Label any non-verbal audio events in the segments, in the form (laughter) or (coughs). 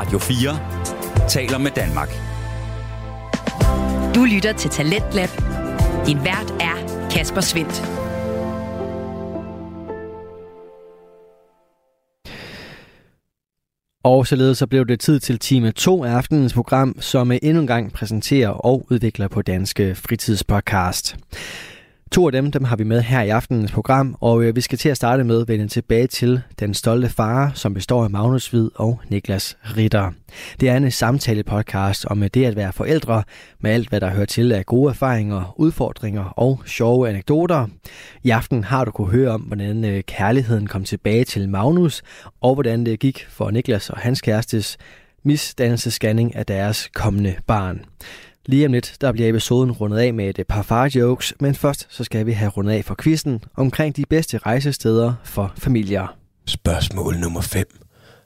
Radio 4 taler med Danmark. Du lytter til Talentlab. Din vært er Kasper Svendt. Og således så blev det tid til time 2 af aftenens program, som endnu en gang præsenterer og udvikler på Danske Fritidspodcast. To af dem, dem har vi med her i aftenens program, og øh, vi skal til at starte med at vende tilbage til Den Stolte Far, som består af Magnus Hvid og Niklas Ritter. Det er en samtale-podcast om øh, det at være forældre, med alt hvad der hører til af gode erfaringer, udfordringer og sjove anekdoter. I aften har du kunne høre om, hvordan øh, kærligheden kom tilbage til Magnus, og hvordan det gik for Niklas og hans kærestes misdannelsescanning af deres kommende barn. Lige om lidt, der bliver episoden rundet af med et par far-jokes, men først så skal vi have rundet af for quizzen omkring de bedste rejsesteder for familier. Spørgsmål nummer 5.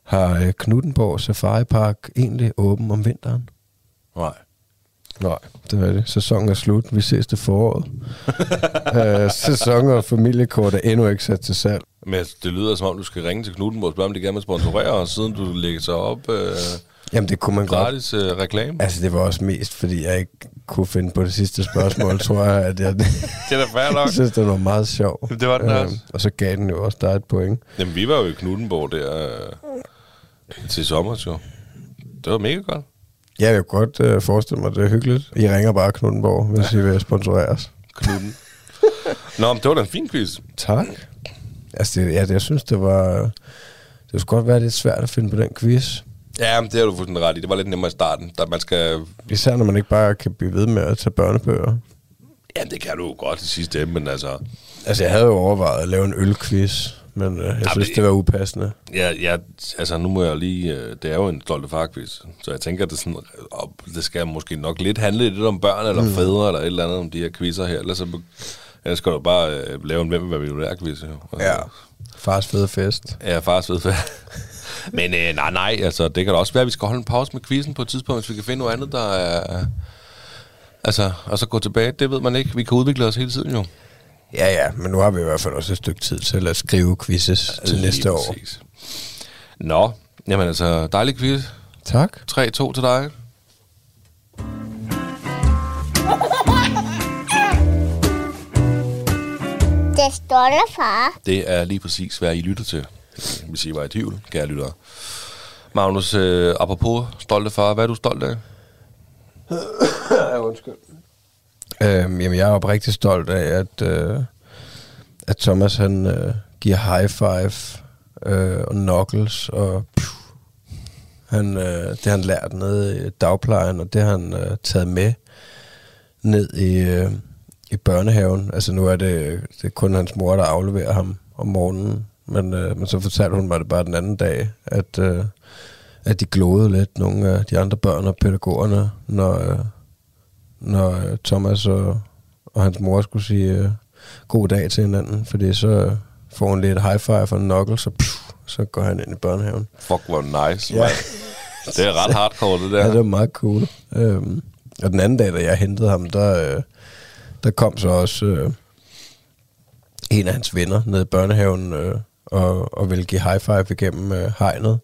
Har øh, Knuttenborg Safari Park egentlig åben om vinteren? Nej. Nej, det er det. Sæsonen er slut. Vi ses til foråret. uh, (laughs) sæson og familiekort er endnu ikke sat til salg. Men det lyder som om, du skal ringe til Knuttenborg og spørge, om de gerne vil sponsorere, og siden du lægger sig op øh, Jamen, det kunne man godt. gratis øh, reklame. Altså, det var også mest, fordi jeg ikke kunne finde på det sidste spørgsmål, tror jeg, at jeg, (laughs) Det er da fair nok. synes, det var meget sjovt. Det var den også. og så gav den jo også dig et point. Jamen, vi var jo i Knuttenborg der øh, til sommer, jo. Det var mega godt. Ja, jeg kan godt øh, forestille mig, det er hyggeligt. I ringer bare Knuttenborg, hvis I vil sponsorere os. Knutten. Nå, men det var da en fin quiz. Tak. Altså, det, ja, det, jeg synes, det var... Det skulle godt være lidt svært at finde på den quiz. Ja, men det har du fuldstændig ret i. Det var lidt nemmere i starten. Da man skal... Især når man ikke bare kan blive ved med at tage børnebøger. Ja, det kan du jo godt i sidste ende, men altså... Altså, jeg havde jo overvejet at lave en ølquiz, men øh, jeg men synes, det- det var upassende. Ja, ja, altså nu må jeg lige... Øh, det er jo en stolte farquiz, så jeg tænker, at det, sådan, op, det skal måske nok lidt handle lidt om børn eller mm. fædre eller et eller andet om de her quizzer her. Ellers, så, ellers skal du bare øh, lave en hvem vil være millionær quiz. Jo. Altså, Ja. Fars fede fest. Ja, fars ved Men øh, nej, nej, altså det kan da også være, at vi skal holde en pause med quizzen på et tidspunkt, hvis vi kan finde noget andet, der er... Altså, og så gå tilbage, det ved man ikke. Vi kan udvikle os hele tiden jo. Ja, ja, men nu har vi i hvert fald også et stykke tid til at skrive quizzes til Lige næste år. præcis. Nå, jamen altså, dejlig quiz. Tak. 3-2 til dig. Det stolte far. Det er lige præcis, hvad I lytter til. Hvis I var i tvivl, kære lyttere. Magnus, øh, apropos stolte far, hvad er du stolt af? (coughs) Ja, undskyld. Øhm, jamen, jeg er oprigtig stolt af, at, øh, at Thomas han øh, giver high five øh, og knuckles og pju, han, øh, det har han lært nede i dagplejen, og det har han øh, taget med ned i, øh, i børnehaven. Altså nu er det, det er kun hans mor, der afleverer ham om morgenen, men, øh, men så fortalte hun mig det bare den anden dag, at, øh, at de glodede lidt, nogle af de andre børn og pædagogerne, når, øh, når øh, Thomas og, og hans mor skulle sige øh, god dag til hinanden, fordi så øh, får hun lidt high five og og pju, så går han ind i børnehaven. Fuck, hvor nice, Ja. ja. Det er ret hardcore, det der. Ja, det var meget cool. Øhm, og den anden dag, da jeg hentede ham, der, øh, der kom så også øh, en af hans venner ned i børnehaven øh, og, og ville give high five igennem øh, hegnet.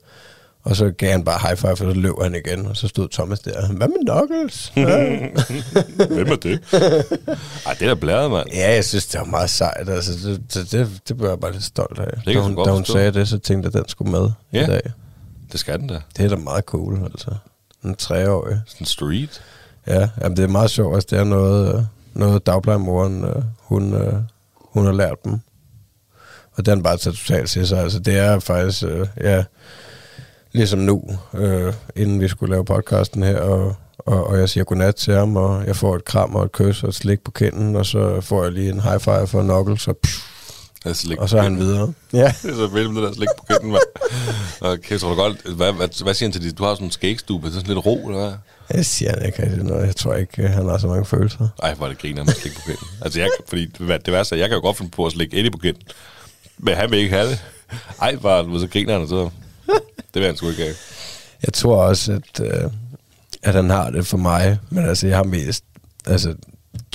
Og så gav han bare high five, og så løb han igen, og så stod Thomas der. Hvad med Knuckles? (laughs) Hvem er det? Ej, det er da blæret, mand. ja, jeg synes, det var meget sejt. Altså, det, det, det, det blev jeg bare lidt stolt af. kan da hun, da hun sagde det, så tænkte jeg, at den skulle med Ja. i dag. Det skal den da. Det er da meget cool, altså. En treårig. Sådan street. Ja, jamen det er meget sjovt. Altså, det er noget, øh, noget dagplejemoren, øh, hun, øh, hun har lært dem. Og han bare taget totalt til sig. Altså, det er faktisk, øh, ja, ligesom nu, øh, inden vi skulle lave podcasten her, og, og, og jeg siger godnat til ham, og jeg får et kram og et kys og et slik på kinden, og så får jeg lige en high five for Knuckles, og, pff, slik og så er han videre. (laughs) Ja. Det er så vildt med det der slik på kinden, mand. Okay, tror du godt, hvad, hvad, hvad siger han til dit? Du har sådan en skægstube, er sådan lidt ro, eller hvad? Jeg siger han ikke rigtig noget. Jeg tror ikke, øh, han har så mange følelser. Ej, hvor er det griner med slik på kinden. Altså, jeg, fordi det, det værste er, jeg kan jo godt finde på at slikke Eddie på kinden. Men han vil ikke have det. Ej, bare, så griner han, og så... Det vil han sgu ikke have. Jeg tror også, at, øh, at han har det for mig, men altså, jeg har mest altså,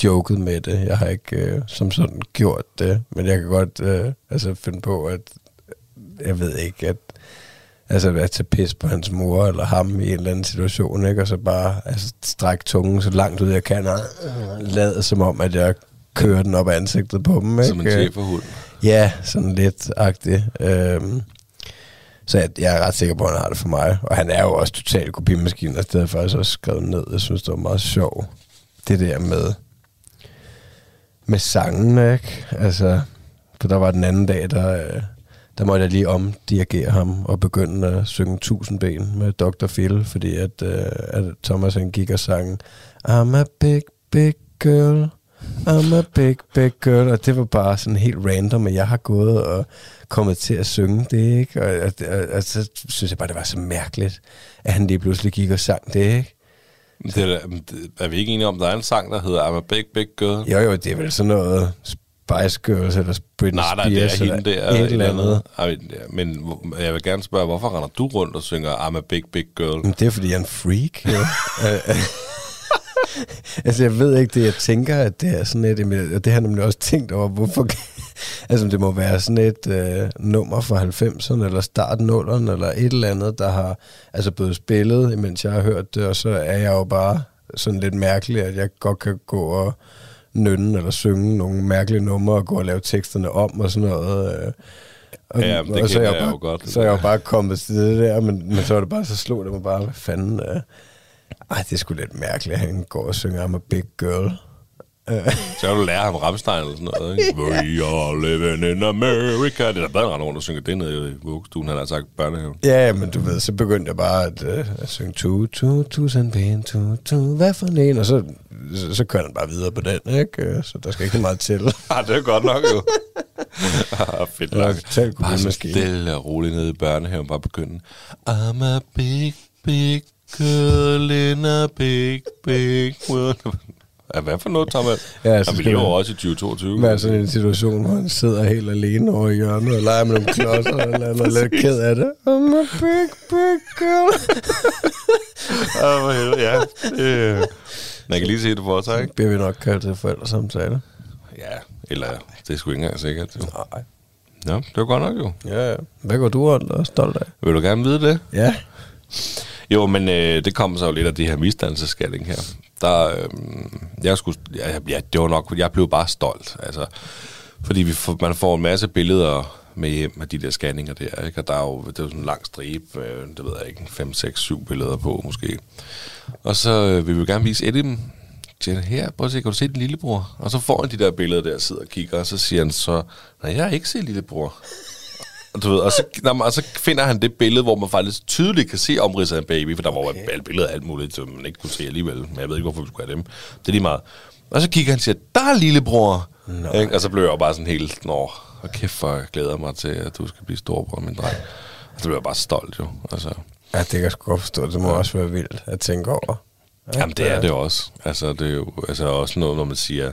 joket med det. Jeg har ikke øh, som sådan gjort det, men jeg kan godt øh, altså, finde på, at øh, jeg ved ikke, at, altså at tage pis på hans mor eller ham i en eller anden situation, ikke? Og så bare altså, strække tungen så langt ud jeg kan, og lade som om, at jeg kører den op af ansigtet på dem, ikke? Som en cheferhund. Ja, sådan lidt agtigt. Øhm, så jeg, jeg er ret sikker på, at han har det for mig. Og han er jo også total kopimaskine, og det har faktisk også skrevet ned. Jeg synes, det var meget sjovt. Det der med, med sangen, ikke? Altså, for der var den anden dag, der, øh, der måtte jeg lige omdirigere ham og begynde at synge tusind ben med Dr. Phil, fordi at, øh, at Thomas han gik og sang I'm a big, big girl, I'm a big, big girl, og det var bare sådan helt random, at jeg har gået og kommet til at synge det, ikke? Og, og, og, og så synes jeg bare, det var så mærkeligt, at han lige pludselig gik og sang det, ikke? Det er, er vi ikke enige om, der er en sang, der hedder I'm a big, big girl? Jo, jo, det er vel sådan noget Spice Girls eller Britney Nej, nej, det er Spears hende der. et eller andet. Ja, men jeg vil gerne spørge, hvorfor render du rundt og synger I'm a big, big girl? Men det er, fordi jeg er en freak, jo. (laughs) Altså, jeg ved ikke det, jeg tænker, at det er sådan et, og det har jeg nemlig også tænkt over, hvorfor, altså, det må være sådan et øh, nummer fra 90'erne, eller start 0'erne, eller et eller andet, der har altså blevet spillet, imens jeg har hørt det, og så er jeg jo bare sådan lidt mærkelig, at jeg godt kan gå og nynne eller synge nogle mærkelige numre, og gå og lave teksterne om, og sådan noget. Øh. Og, Ja, men det så er kender jeg, jeg bare, jo godt. Så er jeg jo bare kommet til det der, men, men så var det bare, så slog det mig bare, hvad fanden... Øh. Ej, det er sgu lidt mærkeligt, at han går og synger I'm a big girl. (laughs) Så kan du lære ham Rammstein eller sådan noget, ikke? (laughs) We are living in America. Det er da bedre, rundt og synge det nede i vuggestuen, han har sagt børnehaven. Ja, men du ved, så begyndte jeg bare at, øh, at synge tu, tu, tusind ben, tu, tu, hvad for en? Og så, så, så kører den bare videre på den, ikke? Øh, Så der skal ikke meget til. (laughs) Ah, det er godt nok jo. ah, fedt Ja, nok. Bare så stille og roligt nede i børnehaven, bare begynde. I'm a big, big girl in a big, big world. Ja, hvad for noget, Thomas? Ja, Ja, så vi lever man- også i 2022. Med sådan en situation, hvor han sidder helt alene over i hjørnet og leger med nogle klodser eller og er lidt ked af det. I'm a big, big girl. Helvede, ja. Det, man kan lige se det for sig, ikke? Bliver vi nok kaldt til forældresamtale? Ja, eller det er sgu ikke engang sikkert. Jo. Nej. Ja, det var godt nok jo. Ja, ja. Hvad går du og er stolt af? Vil du gerne vide det? Ja. Jo, men øh, det kom så jo lidt af det her misdannelseskatting her. Der, øh, jeg skulle, ja, ja, det var nok, jeg blev bare stolt. Altså, fordi vi får, man får en masse billeder med hjem af de der scanninger der, ikke? Og der er jo, det er jo sådan en lang stribe, øh, det ved jeg ikke, 5, 6, 7 billeder på måske. Og så øh, vil vi gerne vise et af dem. Siger her, prøv at se, kan du se din lillebror? Og så får han de der billeder der, sidder og kigger, og så siger han så, nej, jeg har ikke set lillebror. Og, du ved, og, så, nå, men- og så finder han det billede, hvor man faktisk tydeligt kan se omridset af en baby, for der var jo alle billeder af alt muligt, som man ikke kunne se alligevel. Men jeg ved ikke, hvorfor vi skulle have dem. Det er lige meget. Og så kigger han og siger, der er lillebror. Ikke? Og så blev jeg jo bare sådan helt, nå, og kæft for, jeg glæder mig til, at du skal blive storbror, min dreng. Og så blev jeg bare stolt jo. Altså, Ja, det kan jeg sgu godt forstå. Det må også være vildt at tænke over. Jamen, det er det også. Altså, det er jo altså, også noget, når man siger,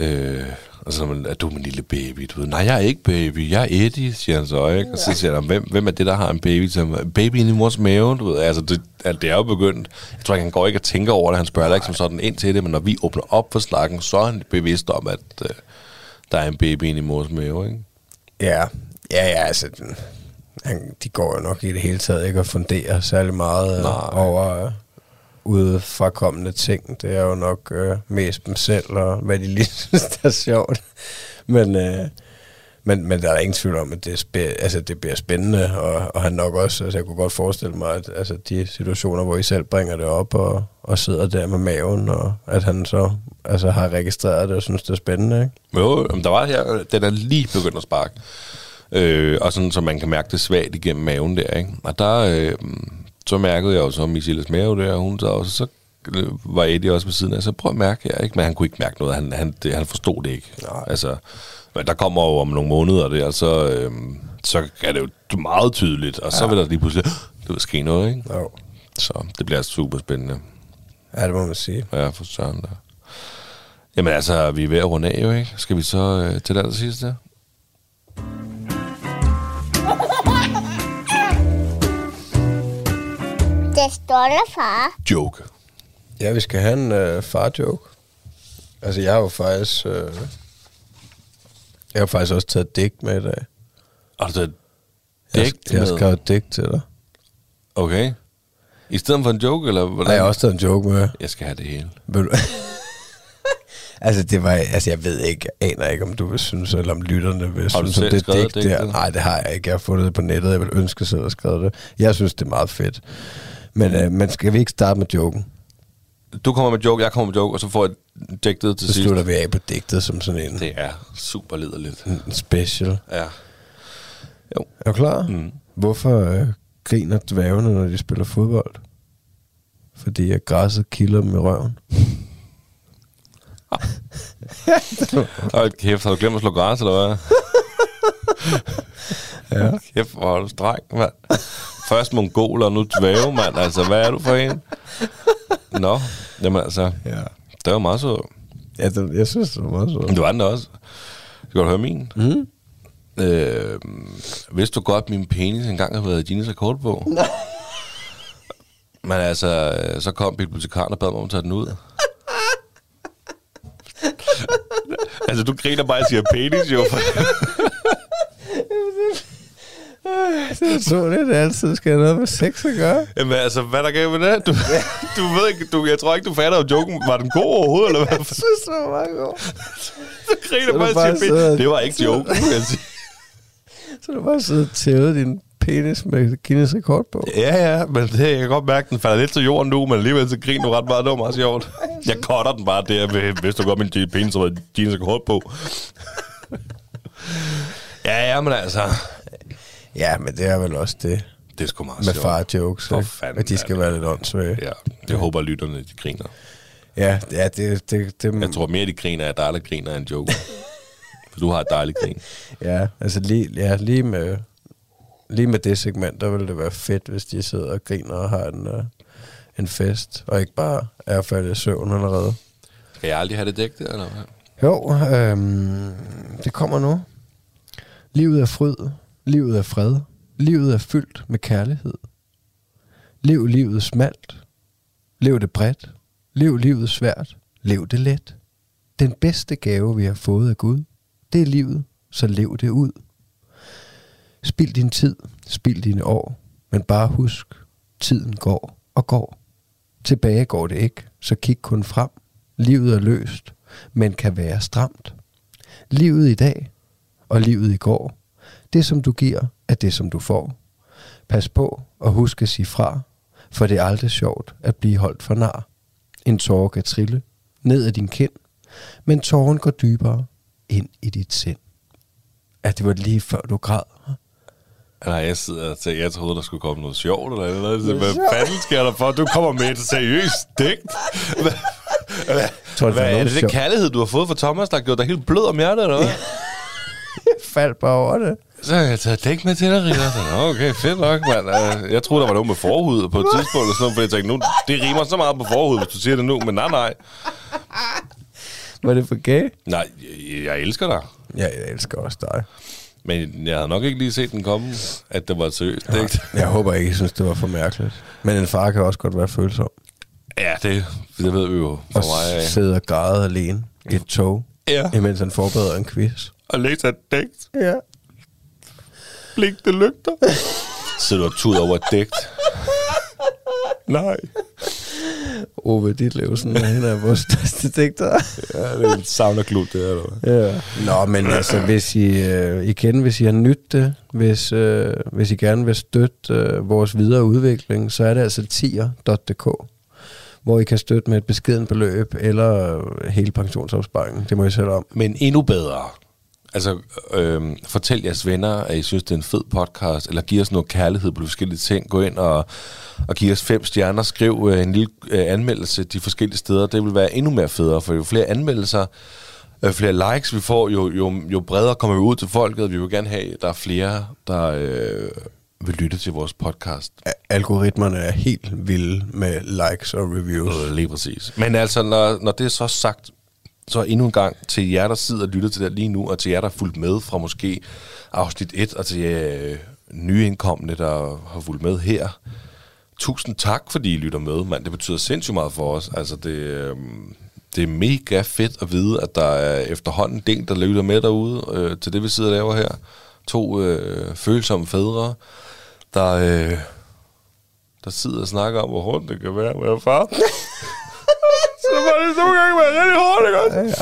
øh, når man, at du er min lille baby. Du ved, nej, jeg er ikke baby, jeg er Eddie, siger han så, ikke? Og så siger han, hvem, hvem er det, der har en baby? Så, baby i mors mave, du ved. Altså, det, altså, det er jo begyndt. Jeg tror ikke, han går ikke og tænker over det. Han spørger ikke som sådan ind til det, men når vi åbner op for snakken, så er han bevidst om, at øh, der er en baby i mors mave, ikke? Ja, ja, ja, altså, den- han, de går jo nok i det hele taget ikke at fundere særlig meget Nej. Nej. over uh, udefrakommende ting. Det er jo nok øh, mest dem selv, og hvad de lige (laughs) synes, der er sjovt. Men, øh, men, men der er ingen tvivl om, at det, er spæ- altså, det bliver spændende, og, og han nok også, altså jeg kunne godt forestille mig, at altså, de situationer, hvor I selv bringer det op, og, og sidder der med maven, og at han så altså, har registreret det, og synes, det er spændende, ikke? Jo, der var her, den er lige begyndt at sparke. Øh, og sådan, så man kan mærke det svagt igennem maven der, ikke? Og der, øh, så mærkede jeg jo så Michelles mave der, og hun så også, så var Eddie også ved siden af, så prøv at mærke her, ikke? Men han kunne ikke mærke noget, han, han, det, han forstod det ikke. Nej. Altså, men der kommer jo om nogle måneder der, så, øh, så er det jo meget tydeligt, og så vil der lige pludselig, det vil ske noget, ikke? Jo. Så det bliver super spændende. Ja, det må man sige. Ja, for søren der. Jamen altså, vi er ved at runde af jo, ikke? Skal vi så øh, til det aller sidste? (laughs) Det står der, far. Joke. Ja, vi skal have en øh, far-joke. Altså, jeg har jo faktisk... Øh, jeg har faktisk også taget digt med i dag. Og det, Jeg, Digt jeg med- skrev et digt til dig. Okay. I stedet for en joke, eller hvordan? Og jeg har også taget en joke med. Jeg skal have det hele. Vil du- (laughs) altså, det var, altså, jeg ved ikke, jeg aner ikke, om du vil synes, eller om lytterne vil Har du synes, om selv det digt der. Nej, det har jeg ikke. Jeg har fundet det på nettet. Jeg vil ønske, at jeg havde skrevet det. Jeg synes, det er meget fedt. Men, øh, men skal vi ikke starte med joken? Du kommer med joke, jeg kommer med joke, og så får jeg digtet til Så sidst. slutter vi af på digtet som sådan en, Det er super liderligt. en special. Ja. Jo. Er du klar? Mm. Hvorfor øh, griner dværgene, når de spiller fodbold? Fordi at græsset kilder dem i røven. (laughs) Hold kæft, har du glemt at slå græs, eller hvad? (laughs) ja. Kæft, hvor er du streng, mand. Først mongoler, og nu dvæve, mand. Altså, hvad er du for en? Nå, jamen altså, Ja. det var meget så. ja det, jeg synes, det var meget så. du andre også. Skal du høre min? Mm? Øh, vidste du godt, at min penis engang har været Guinness rekordbog? (laughs) Nej. Men altså, så kom bibliotekaren og bad mig om at tage den ud. (laughs) altså, du griner bare, at jeg siger penis, jo. (laughs) Så det, det altid skal have noget med sex at gøre. Jamen altså, hvad er der galt med det? Du, (laughs) du ved ikke, du, jeg tror ikke, du fatter, at joken var den god overhovedet, eller hvad? Jeg synes, det var meget godt. Så griner bare, bare siger. Det var ikke joken, vil jeg sige. Så du bare sidder og tævede din penis med Guinness rekordbog. Ja, ja, men det, jeg kan godt mærke, den falder lidt til jorden nu, men alligevel så griner du ret meget. Det var meget sjovt. Jeg cutter den bare der, ved, hvis du godt min penis og kort på. ja, ja, men altså, Ja, men det er vel også det det er sgu meget med far jokes, For fanden at de skal det. være lidt åndssvage. Ja, jeg håber, at lytterne de griner. Ja, ja det, det, det, Jeg tror mere, de griner af dig, der griner af en joke. (laughs) For du har et dejligt grin. Ja, altså lige, ja, lige, med, lige med det segment, der ville det være fedt, hvis de sidder og griner og har en, uh, en fest, og ikke bare er faldet i søvn allerede. Skal jeg aldrig have det dækket, eller hvad? Jo, øhm, det kommer nu. Livet er fryd, livet er fred, livet er fyldt med kærlighed. Lev livet smalt, lev det bredt, lev livet svært, lev det let. Den bedste gave, vi har fået af Gud, det er livet, så lev det ud. Spild din tid, spild dine år, men bare husk, tiden går og går. Tilbage går det ikke, så kig kun frem. Livet er løst, men kan være stramt. Livet i dag og livet i går. Det som du giver, er det som du får. Pas på og husk at sige fra, for det er aldrig sjovt at blive holdt for nar. En tåre kan trille ned ad din kind, men tåren går dybere ind i dit sind. Ja, det var lige før du græd. Eller jeg sidder og tænker, jeg troede, der skulle komme noget sjovt, eller noget. Hvad fanden sker der for? Du kommer med et seriøst digt. (laughs) Hvad, hvad, Tror, det hvad er det, det kærlighed, du har fået fra Thomas, der har gjort dig helt blød om hjertet, eller hvad? (laughs) Jeg faldt bare over det. Så har jeg taget dæk med til dig, Rita. Så, okay, fedt nok, mand. Øh, Jeg troede, der var noget med forhud på et tidspunkt, eller sådan noget, for jeg tænkte, nu, det rimer så meget på forhud, hvis du siger det nu, men nej, nej. Var det for gay? Nej, jeg, jeg elsker dig. Ja, jeg elsker også dig. Men jeg havde nok ikke lige set den komme, at det var et seriøst digt. Jeg håber ikke, I synes, det var for mærkeligt. Men en far kan også godt være følsom. Ja, det, det ved vi jo for Og mig af. sidde og græde alene i et tog, Ja, imens han forbereder en quiz. og læse et digt. Ja. Blink det lygter. Sidder du og tuder over et? Nej. Ove Ditlevsen er en af vores største digtere. Ja, det er en saunaklub, det er der. Ja. Nå, men altså, hvis I, øh, igen, hvis I har nydt det, hvis, øh, hvis I gerne vil støtte øh, vores videre udvikling, så er det altså tier.dk, hvor I kan støtte med et beskeden beløb, eller øh, hele pensionsopsparingen. Det må I selv om. Men endnu bedre. Altså, øhm, fortæl jeres venner, at I synes, det er en fed podcast, eller giv os noget kærlighed på de forskellige ting. Gå ind og, og giv os fem stjerner. Skriv øh, en lille øh, anmeldelse de forskellige steder. Det vil være endnu mere federe, for jo flere anmeldelser, øh, flere likes vi får, jo, jo, jo bredere kommer vi ud til folket. Vi vil gerne have, at der er flere, der øh, vil lytte til vores podcast. Algoritmerne er helt vilde med likes og reviews. Øh, Lige præcis. Men altså, når, når det er så sagt, så endnu en gang til jer, der sidder og lytter til det lige nu, og til jer, der har fulgt med fra måske afsnit 1, og til øh, nyindkommende, der har fulgt med her. Tusind tak, fordi I lytter med, mand. Det betyder sindssygt meget for os. Altså, det, øh, det er mega fedt at vide, at der er efterhånden en del, der lytter med derude øh, til det, vi sidder og laver her. To øh, følsomme fædre, der, øh, der sidder og snakker om, hvor hårdt det kan være at være far. (laughs) så det må det nogle gange være rigtig hårdt, ikke også? Ja, ja.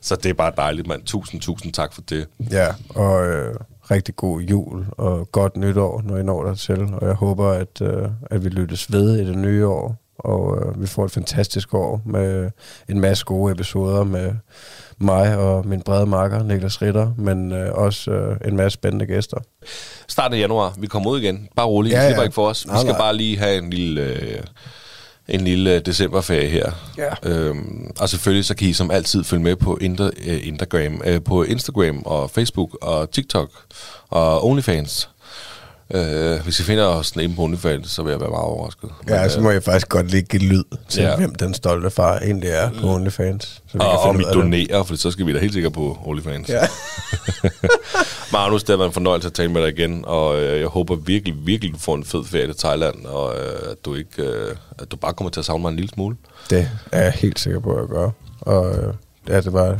Så det er bare dejligt, mand. Tusind, tusind tak for det. Ja, og øh, rigtig god jul og godt nytår, når I når der til. Og jeg håber, at, øh, at vi lyttes ved i det nye år. Og øh, vi får et fantastisk år med en masse gode episoder med mig og min brede makker, Niklas Ritter, men øh, også øh, en masse spændende gæster. Start af januar, vi kommer ud igen. Bare roligt, ja, I slipper ja. ikke for os. Vi nej, skal nej. bare lige have en lille... Øh, en lille decemberferie her. Ja. Øhm, og selvfølgelig så kan I som altid følge med på Inter, uh, Instagram, uh, på Instagram og Facebook og TikTok og OnlyFans. Uh, hvis I finder os inde på OnlyFans, så vil jeg være meget overrasket. Ja, Men, så må jeg faktisk godt lige give lyd til, ja. hvem den stolte far egentlig er på OnlyFans. Så vi og om I donerer, for så skal vi da helt sikkert på OnlyFans. Ja. (laughs) (laughs) Magnus, det har været en fornøjelse at tale med dig igen, og øh, jeg håber virkelig, virkelig, du får en fed ferie til Thailand, og øh, at, du ikke, øh, at du bare kommer til at savne mig en lille smule. Det er jeg helt sikker på, at jeg gør. Og øh, ja, det var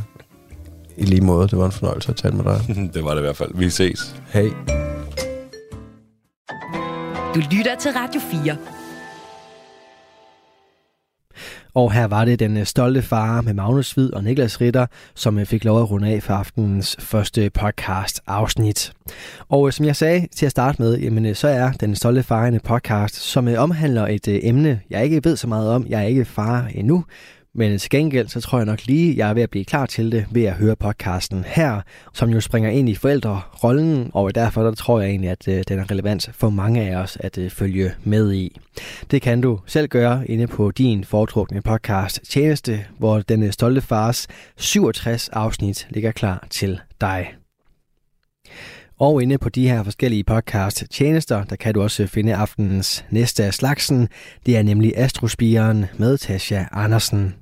i lige måde, det var en fornøjelse at tale med dig. (laughs) det var det i hvert fald. Vi ses. Hej. Du lytter til Radio 4. Og her var det den øh, stolte far med Magnus Hvid og Niklas Ritter, som øh, fik lov at runde af for aftenens første podcast afsnit. Og øh, som jeg sagde til at starte med, jamen, så er den stolte far en podcast, som omhandler et emne, jeg ikke ved så meget om. Jeg er ikke far endnu, men til gengæld, så tror jeg nok lige, jeg er ved at blive klar til det ved at høre podcasten her, som jo springer ind i forældrerollen, og derfor der tror jeg egentlig, at øh, den er relevant for mange af os at øh, følge med i. Det kan du selv gøre inde på din foretrukne podcast tjeneste, hvor den stolte fars 67 afsnit ligger klar til dig. Og inde på de her forskellige podcast tjenester, der kan du også finde aftenens næste af slagsen. Det er nemlig Astrospiren med Tasha Andersen.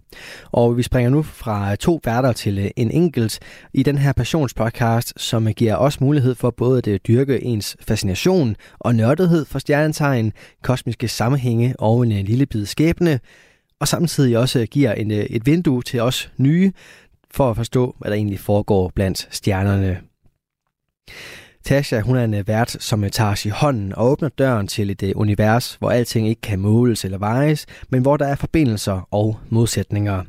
Og vi springer nu fra to værter til en enkelt i den her passionspodcast, som giver os mulighed for både at dyrke ens fascination og nørdethed for stjernetegn, kosmiske sammenhænge og en lille bid skæbne, og samtidig også giver en, et vindue til os nye for at forstå, hvad der egentlig foregår blandt stjernerne. Tasha, hun er en øh, vært, som øh, tager sig i hånden og åbner døren til et øh, univers, hvor alting ikke kan måles eller vejes, men hvor der er forbindelser og modsætninger.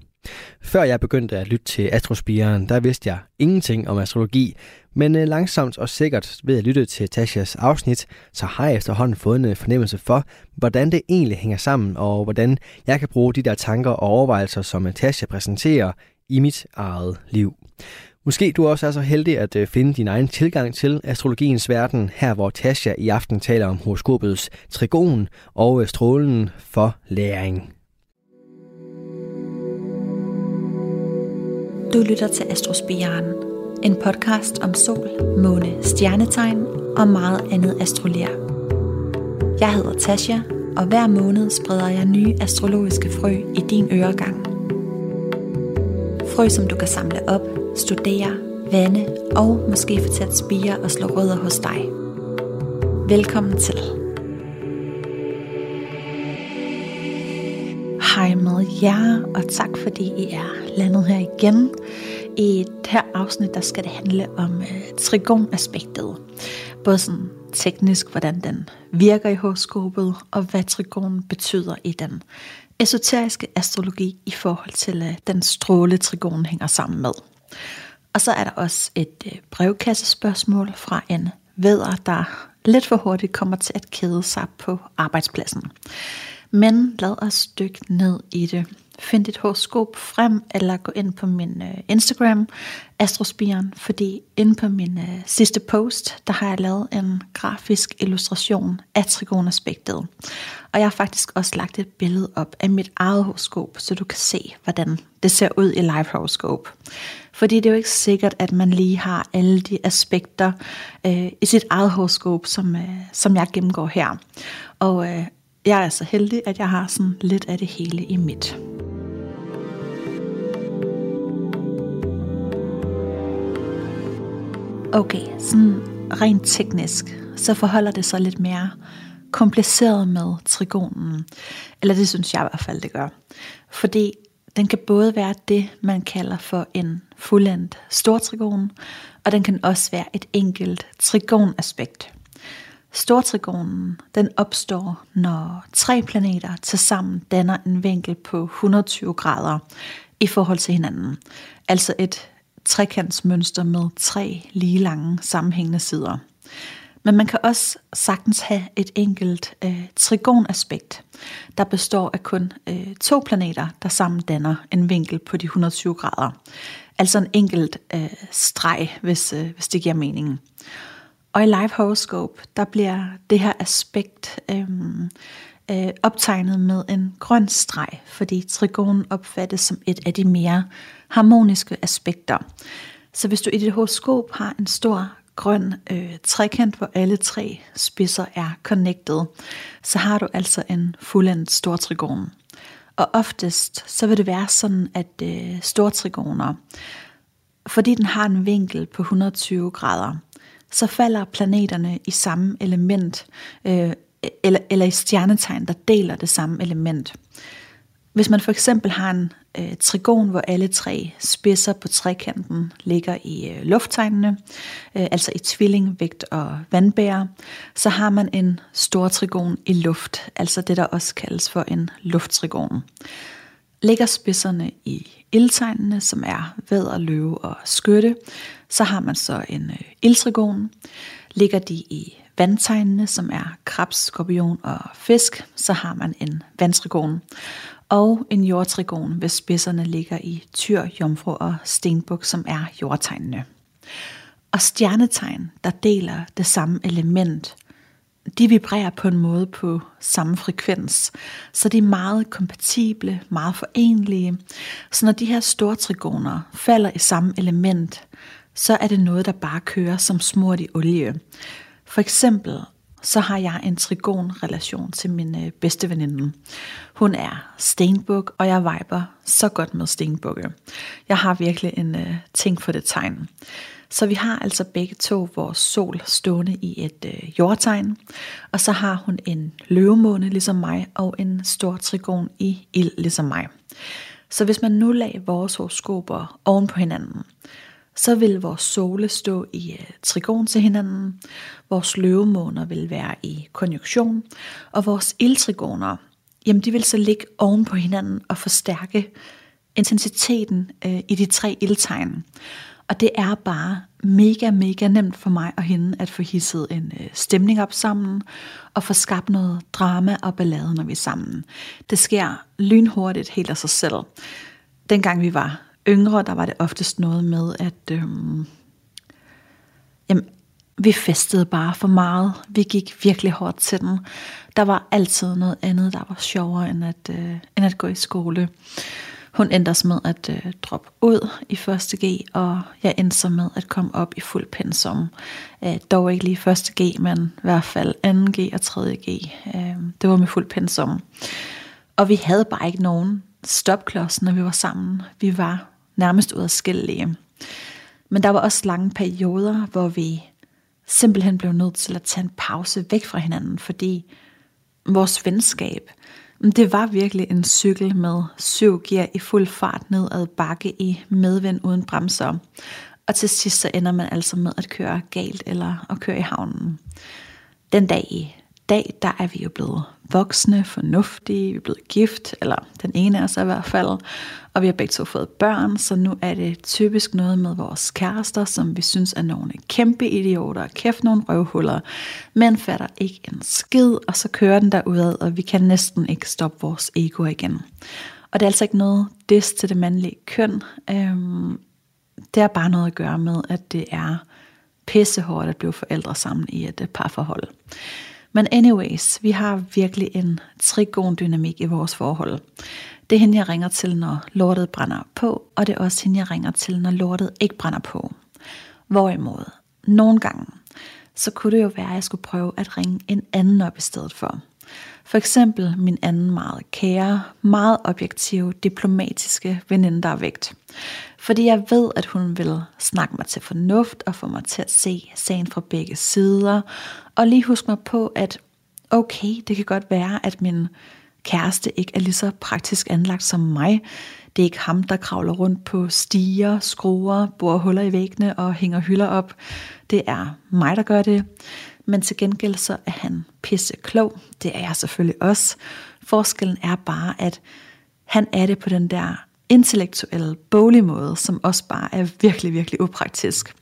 Før jeg begyndte at lytte til Astrospiren, der vidste jeg ingenting om astrologi, men langsomt og sikkert ved at lytte til Tashas afsnit, så har jeg efterhånden fået en fornemmelse for, hvordan det egentlig hænger sammen, og hvordan jeg kan bruge de der tanker og overvejelser, som Tasha præsenterer i mit eget liv. Måske du også er så heldig at øh, finde din egen tilgang til astrologiens verden, her hvor Tasha i aften taler om horoskopets trigon og øh, strålen for læring. Du lytter til Astrospiren, en podcast om sol, måne, stjernetegn og meget andet astrolær. Jeg hedder Tasha, og hver måned spreder jeg nye astrologiske frø i din øregang. Frø, som du kan samle op studere, vande og måske få til at spire og slå rødder hos dig. Velkommen til. Hej med jer, og tak fordi I er landet her igen. I det her afsnit, der skal det handle om øh, trigonaspektet. Både sådan teknisk, hvordan den virker i horoskopet, og hvad trigon betyder i den esoteriske astrologi i forhold til at den stråle trigon hænger sammen med. Og så er der også et øh, brevkassespørgsmål fra en væder, der lidt for hurtigt kommer til at kede sig på arbejdspladsen. Men lad os dykke ned i det. Find dit horoskop frem, eller gå ind på min øh, Instagram, Astrospiren, fordi inde på min øh, sidste post, der har jeg lavet en grafisk illustration af trigonaspektet. Og jeg har faktisk også lagt et billede op af mit eget horoskop, så du kan se, hvordan det ser ud i live horoskop. Fordi det er jo ikke sikkert, at man lige har alle de aspekter øh, i sit eget horoskop, som, øh, som jeg gennemgår her. Og øh, jeg er så heldig, at jeg har sådan lidt af det hele i mit. Okay, sådan rent teknisk, så forholder det sig lidt mere kompliceret med trigonen. Eller det synes jeg i hvert fald, det gør. Fordi den kan både være det, man kalder for en fuldendt stortrigon, og den kan også være et enkelt trigonaspekt. Stortrigonen den opstår, når tre planeter tilsammen danner en vinkel på 120 grader i forhold til hinanden. Altså et trekantsmønster med tre lige lange sammenhængende sider. Men man kan også sagtens have et enkelt øh, trigonaspekt, der består af kun øh, to planeter, der sammen danner en vinkel på de 120 grader. Altså en enkelt øh, streg, hvis, øh, hvis det giver mening. Og i Live Horoscope, der bliver det her aspekt øh, øh, optegnet med en grøn streg, fordi trigonen opfattes som et af de mere harmoniske aspekter. Så hvis du i dit horoskop har en stor grøn øh, trekant, hvor alle tre spidser er connected, så har du altså en fuldendt stortrigon. Og oftest så vil det være sådan, at øh, stortrigoner, fordi den har en vinkel på 120 grader, så falder planeterne i samme element, øh, e-, eller, eller i stjernetegn, der deler det samme element. Hvis man for eksempel har en øh, trigon, hvor alle tre spidser på trekanten ligger i øh, lufttegnene, øh, altså i tvilling, vægt og vandbærer, så har man en stor trigon i luft, altså det der også kaldes for en lufttrigon. Ligger spidserne i ildtegnene, som er vædder, løve og skytte, så har man så en øh, ildtrigon. Ligger de i vandtegnene, som er krebs, skorpion og fisk, så har man en vandtrigon og en jordtrigon, hvis spidserne ligger i tyr, jomfru og stenbuk, som er jordtegnene. Og stjernetegn, der deler det samme element, de vibrerer på en måde på samme frekvens, så de er meget kompatible, meget forenlige. Så når de her store trigoner falder i samme element, så er det noget, der bare kører som smurt i olie. For eksempel så har jeg en trigon-relation til min øh, bedste veninde. Hun er stenbuk, og jeg viber så godt med stenbukke. Jeg har virkelig en øh, ting for det tegn. Så vi har altså begge to vores sol stående i et øh, jordtegn, og så har hun en løvemåne ligesom mig, og en stor trigon i ild ligesom mig. Så hvis man nu lagde vores horoskoper oven på hinanden, så vil vores sole stå i øh, trigon til hinanden, vores løvemåner vil være i konjunktion, og vores ildtrigoner, jamen de vil så ligge oven på hinanden og forstærke intensiteten øh, i de tre ildtegn. Og det er bare mega, mega nemt for mig og hende at få hisset en øh, stemning op sammen, og få skabt noget drama og ballade, når vi er sammen. Det sker lynhurtigt helt af sig selv. Dengang vi var yngre, der var det oftest noget med, at øhm, jamen, vi festede bare for meget. Vi gik virkelig hårdt til den. Der var altid noget andet, der var sjovere end at, øh, end at gå i skole. Hun endte os med at øh, droppe ud i første G, og jeg endte så med at komme op i fuld pensum. Øh, dog ikke lige første G, men i hvert fald anden G og tredje G. Øh, det var med fuld pensum. Og vi havde bare ikke nogen stopklods, når vi var sammen. Vi var nærmest uadskillelige. Men der var også lange perioder, hvor vi simpelthen blev nødt til at tage en pause væk fra hinanden, fordi vores venskab, det var virkelig en cykel med syv gear i fuld fart ned ad bakke i medvind uden bremser. Og til sidst så ender man altså med at køre galt eller at køre i havnen. Den dag i dag, der er vi jo blevet voksne, fornuftige, vi er blevet gift, eller den ene af os i hvert fald, og vi har begge to fået børn, så nu er det typisk noget med vores kærester, som vi synes er nogle kæmpe idioter, kæft nogle røvhuller, men fatter ikke en skid, og så kører den derudad, og vi kan næsten ikke stoppe vores ego igen. Og det er altså ikke noget des til det mandlige køn. Øhm, det har bare noget at gøre med, at det er pissehårdt at blive forældre sammen i et øh, parforhold. Men anyways, vi har virkelig en trigon-dynamik i vores forhold. Det er hende, jeg ringer til, når lortet brænder på, og det er også hende, jeg ringer til, når lortet ikke brænder på. Hvorimod, nogle gange, så kunne det jo være, at jeg skulle prøve at ringe en anden op i stedet for. For eksempel min anden meget kære, meget objektive, diplomatiske veninde, der er vægt. Fordi jeg ved, at hun vil snakke mig til fornuft og få mig til at se sagen fra begge sider. Og lige huske mig på, at okay, det kan godt være, at min kæreste ikke er lige så praktisk anlagt som mig. Det er ikke ham, der kravler rundt på stiger, skruer, borer huller i væggene og hænger hylder op. Det er mig, der gør det. Men til gengæld så er han pisse klog. Det er jeg selvfølgelig også. Forskellen er bare, at han er det på den der intellektuelle, boglige måde, som også bare er virkelig, virkelig upraktisk.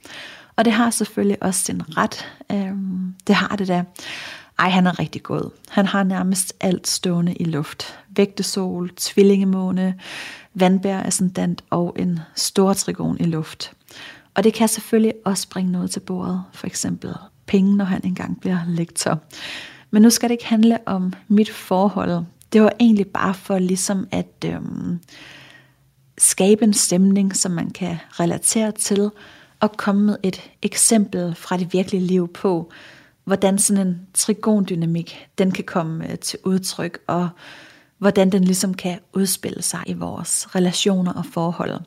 Og det har selvfølgelig også sin ret. Øhm, det har det da. Ej, han er rigtig god. Han har nærmest alt stående i luft. Vægtesol, tvillingemåne, vandbær ascendant og en stor trigon i luft. Og det kan selvfølgelig også bringe noget til bordet, for eksempel penge, når han engang bliver lektor. Men nu skal det ikke handle om mit forhold. Det var egentlig bare for ligesom at øhm, skabe en stemning, som man kan relatere til, og komme med et eksempel fra det virkelige liv på, hvordan sådan en trigondynamik, den kan komme øh, til udtryk, og hvordan den ligesom kan udspille sig i vores relationer og forhold.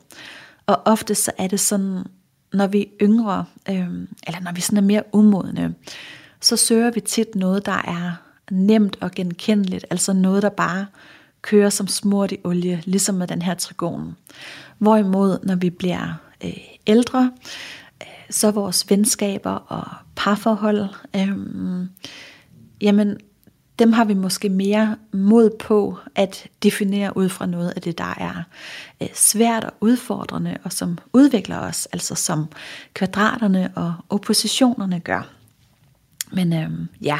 Og ofte så er det sådan, når vi er yngre, øh, eller når vi sådan er mere umodne, så søger vi tit noget, der er nemt og genkendeligt, altså noget, der bare kører som smurt i olie, ligesom med den her trigon. Hvorimod, når vi bliver øh, ældre, så vores venskaber og parforhold, øh, jamen dem har vi måske mere mod på at definere ud fra noget af det, der er øh, svært og udfordrende, og som udvikler os, altså som kvadraterne og oppositionerne gør. Men øh, ja,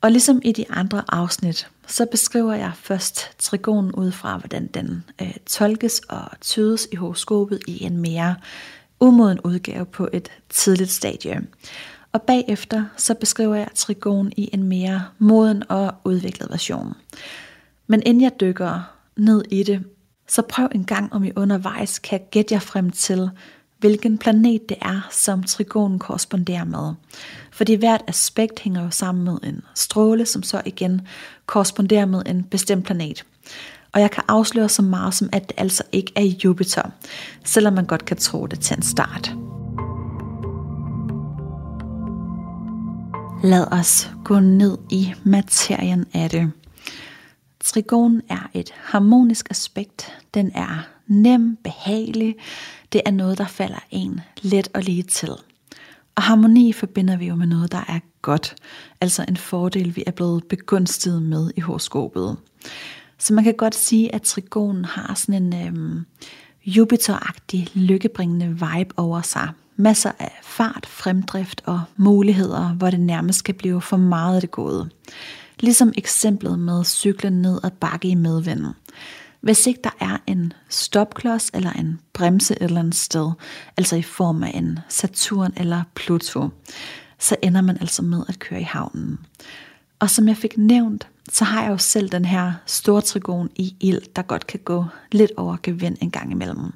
og ligesom i de andre afsnit, så beskriver jeg først trigonen ud fra, hvordan den øh, tolkes og tydes i horoskopet i en mere umoden udgave på et tidligt stadie. Og bagefter så beskriver jeg trigon i en mere moden og udviklet version. Men inden jeg dykker ned i det, så prøv en gang om I undervejs kan gætte jer frem til, hvilken planet det er, som trigonen korresponderer med. Fordi hvert aspekt hænger jo sammen med en stråle, som så igen korresponderer med en bestemt planet. Og jeg kan afsløre så meget som, at det altså ikke er Jupiter, selvom man godt kan tro det til en start. Lad os gå ned i materien af det. Trigon er et harmonisk aspekt. Den er nem, behagelig. Det er noget, der falder en let og lige til. Og harmoni forbinder vi jo med noget, der er godt. Altså en fordel, vi er blevet begunstiget med i horoskopet. Så man kan godt sige, at trigonen har sådan en øhm, Jupiter-agtig, lykkebringende vibe over sig. Masser af fart, fremdrift og muligheder, hvor det nærmest kan blive for meget af det gode. Ligesom eksemplet med cyklen ned ad bakke i medvind. Hvis ikke der er en stopklods eller en bremse et eller andet sted, altså i form af en Saturn eller Pluto, så ender man altså med at køre i havnen. Og som jeg fik nævnt, så har jeg jo selv den her store trigon i ild, der godt kan gå lidt over gevind en gang imellem.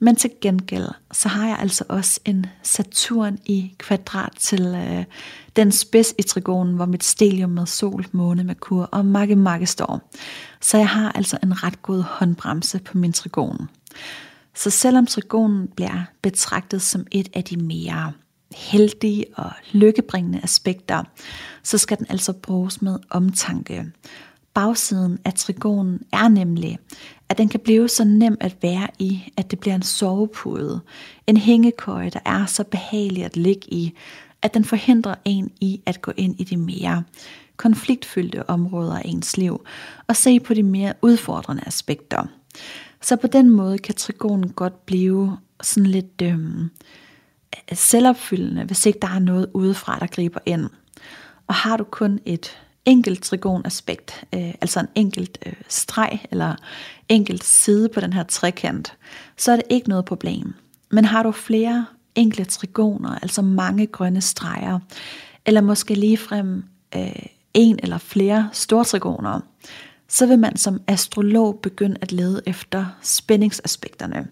Men til gengæld, så har jeg altså også en Saturn i kvadrat til øh, den spids i trigonen, hvor mit stelium med sol, måne, Merkur og makke makke står. Så jeg har altså en ret god håndbremse på min trigon. Så selvom trigonen bliver betragtet som et af de mere heldige og lykkebringende aspekter, så skal den altså bruges med omtanke. Bagsiden af trigonen er nemlig, at den kan blive så nem at være i, at det bliver en sovepude, en hængekøje, der er så behagelig at ligge i, at den forhindrer en i at gå ind i de mere konfliktfyldte områder af ens liv og se på de mere udfordrende aspekter. Så på den måde kan trigonen godt blive sådan lidt øhm, selvopfyldende, hvis ikke der er noget udefra, der griber ind. Og har du kun et enkelt trigonaspekt, øh, altså en enkelt øh, streg eller enkelt side på den her trekant, så er det ikke noget problem. Men har du flere enkle trigoner, altså mange grønne streger, eller måske ligefrem øh, en eller flere store trigoner, så vil man som astrolog begynde at lede efter spændingsaspekterne,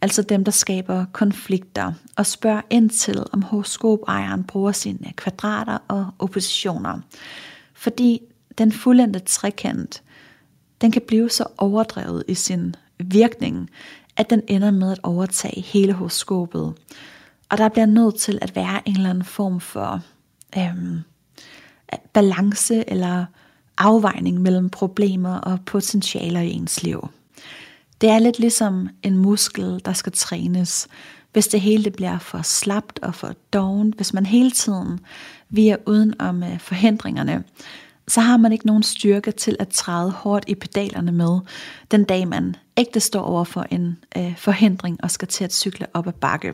altså dem, der skaber konflikter, og spørge ind til, om horoskopejeren bruger sine kvadrater og oppositioner. Fordi den fuldendte trekant, den kan blive så overdrevet i sin virkning, at den ender med at overtage hele horoskopet. Og der bliver nødt til at være en eller anden form for øhm, balance eller afvejning mellem problemer og potentialer i ens liv. Det er lidt ligesom en muskel, der skal trænes. Hvis det hele det bliver for slapt og for dovent, hvis man hele tiden virer uden om øh, forhindringerne, så har man ikke nogen styrke til at træde hårdt i pedalerne med, den dag man ægte står over for en øh, forhindring og skal til at cykle op ad bakke.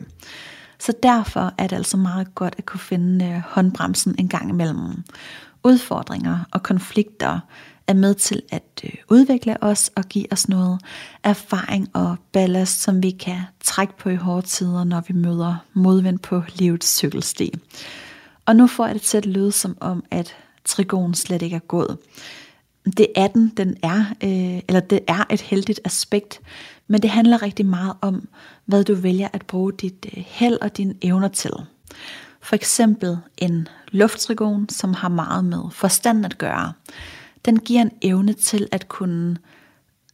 Så derfor er det altså meget godt at kunne finde øh, håndbremsen en gang imellem. Udfordringer og konflikter er med til at øh, udvikle os og give os noget erfaring og ballast, som vi kan trække på i hårde tider, når vi møder modvind på livets cykelsti. Og nu får jeg det til at lyde som om, at trigon slet ikke er god. Det er den, den er, øh, eller det er et heldigt aspekt, men det handler rigtig meget om, hvad du vælger at bruge dit øh, held og dine evner til. For eksempel en lufttrigon, som har meget med forstand at gøre. Den giver en evne til at kunne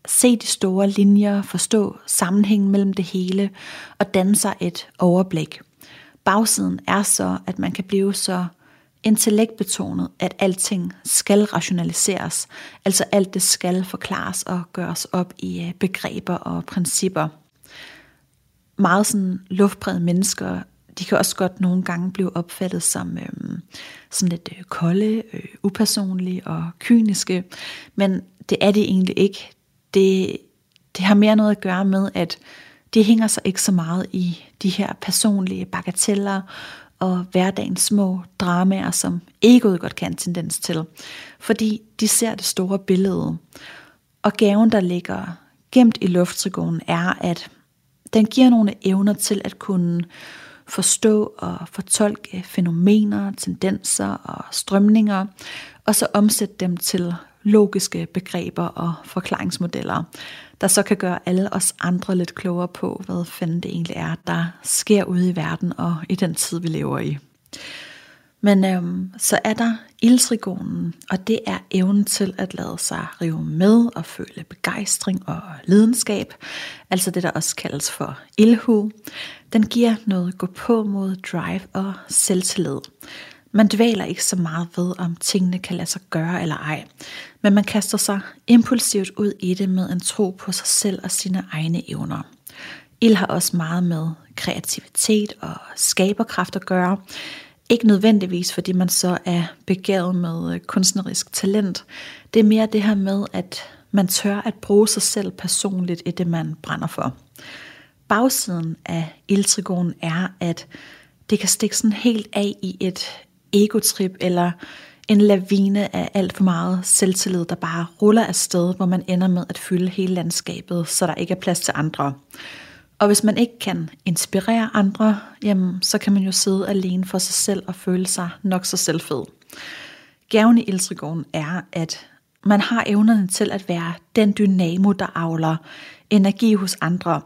se de store linjer, forstå sammenhængen mellem det hele og danne sig et overblik. Bagsiden er så, at man kan blive så intellektbetonet, at alting skal rationaliseres. Altså alt det skal forklares og gøres op i øh, begreber og principper. Meget sådan luftpræget mennesker, de kan også godt nogle gange blive opfattet som øh, sådan lidt øh, kolde, øh, upersonlige og kyniske, men det er det egentlig ikke. Det, det har mere noget at gøre med, at det hænger sig ikke så meget i de her personlige bagateller og hverdagens små dramaer, som egoet godt kan tendens til, fordi de ser det store billede. Og gaven, der ligger gemt i lufttrigonen, er, at den giver nogle evner til at kunne forstå og fortolke fænomener, tendenser og strømninger, og så omsætte dem til logiske begreber og forklaringsmodeller, der så kan gøre alle os andre lidt klogere på, hvad fanden det egentlig er, der sker ude i verden og i den tid, vi lever i. Men øhm, så er der ildtrigonen, og det er evnen til at lade sig rive med og føle begejstring og lidenskab, altså det, der også kaldes for ildhu. Den giver noget gå på mod drive og selvtillid. Man dvæler ikke så meget ved, om tingene kan lade sig gøre eller ej, men man kaster sig impulsivt ud i det med en tro på sig selv og sine egne evner. Ild har også meget med kreativitet og skaberkraft at gøre. Ikke nødvendigvis, fordi man så er begavet med øh, kunstnerisk talent. Det er mere det her med, at man tør at bruge sig selv personligt i det, man brænder for. Bagsiden af ildtrigonen er, at det kan stikke sådan helt af i et egotrip eller en lavine af alt for meget selvtillid, der bare ruller afsted, hvor man ender med at fylde hele landskabet, så der ikke er plads til andre. Og hvis man ikke kan inspirere andre, jamen, så kan man jo sidde alene for sig selv og føle sig nok så selvfed. Gaven i Ildtrigonen er, at man har evnerne til at være den dynamo, der avler energi hos andre,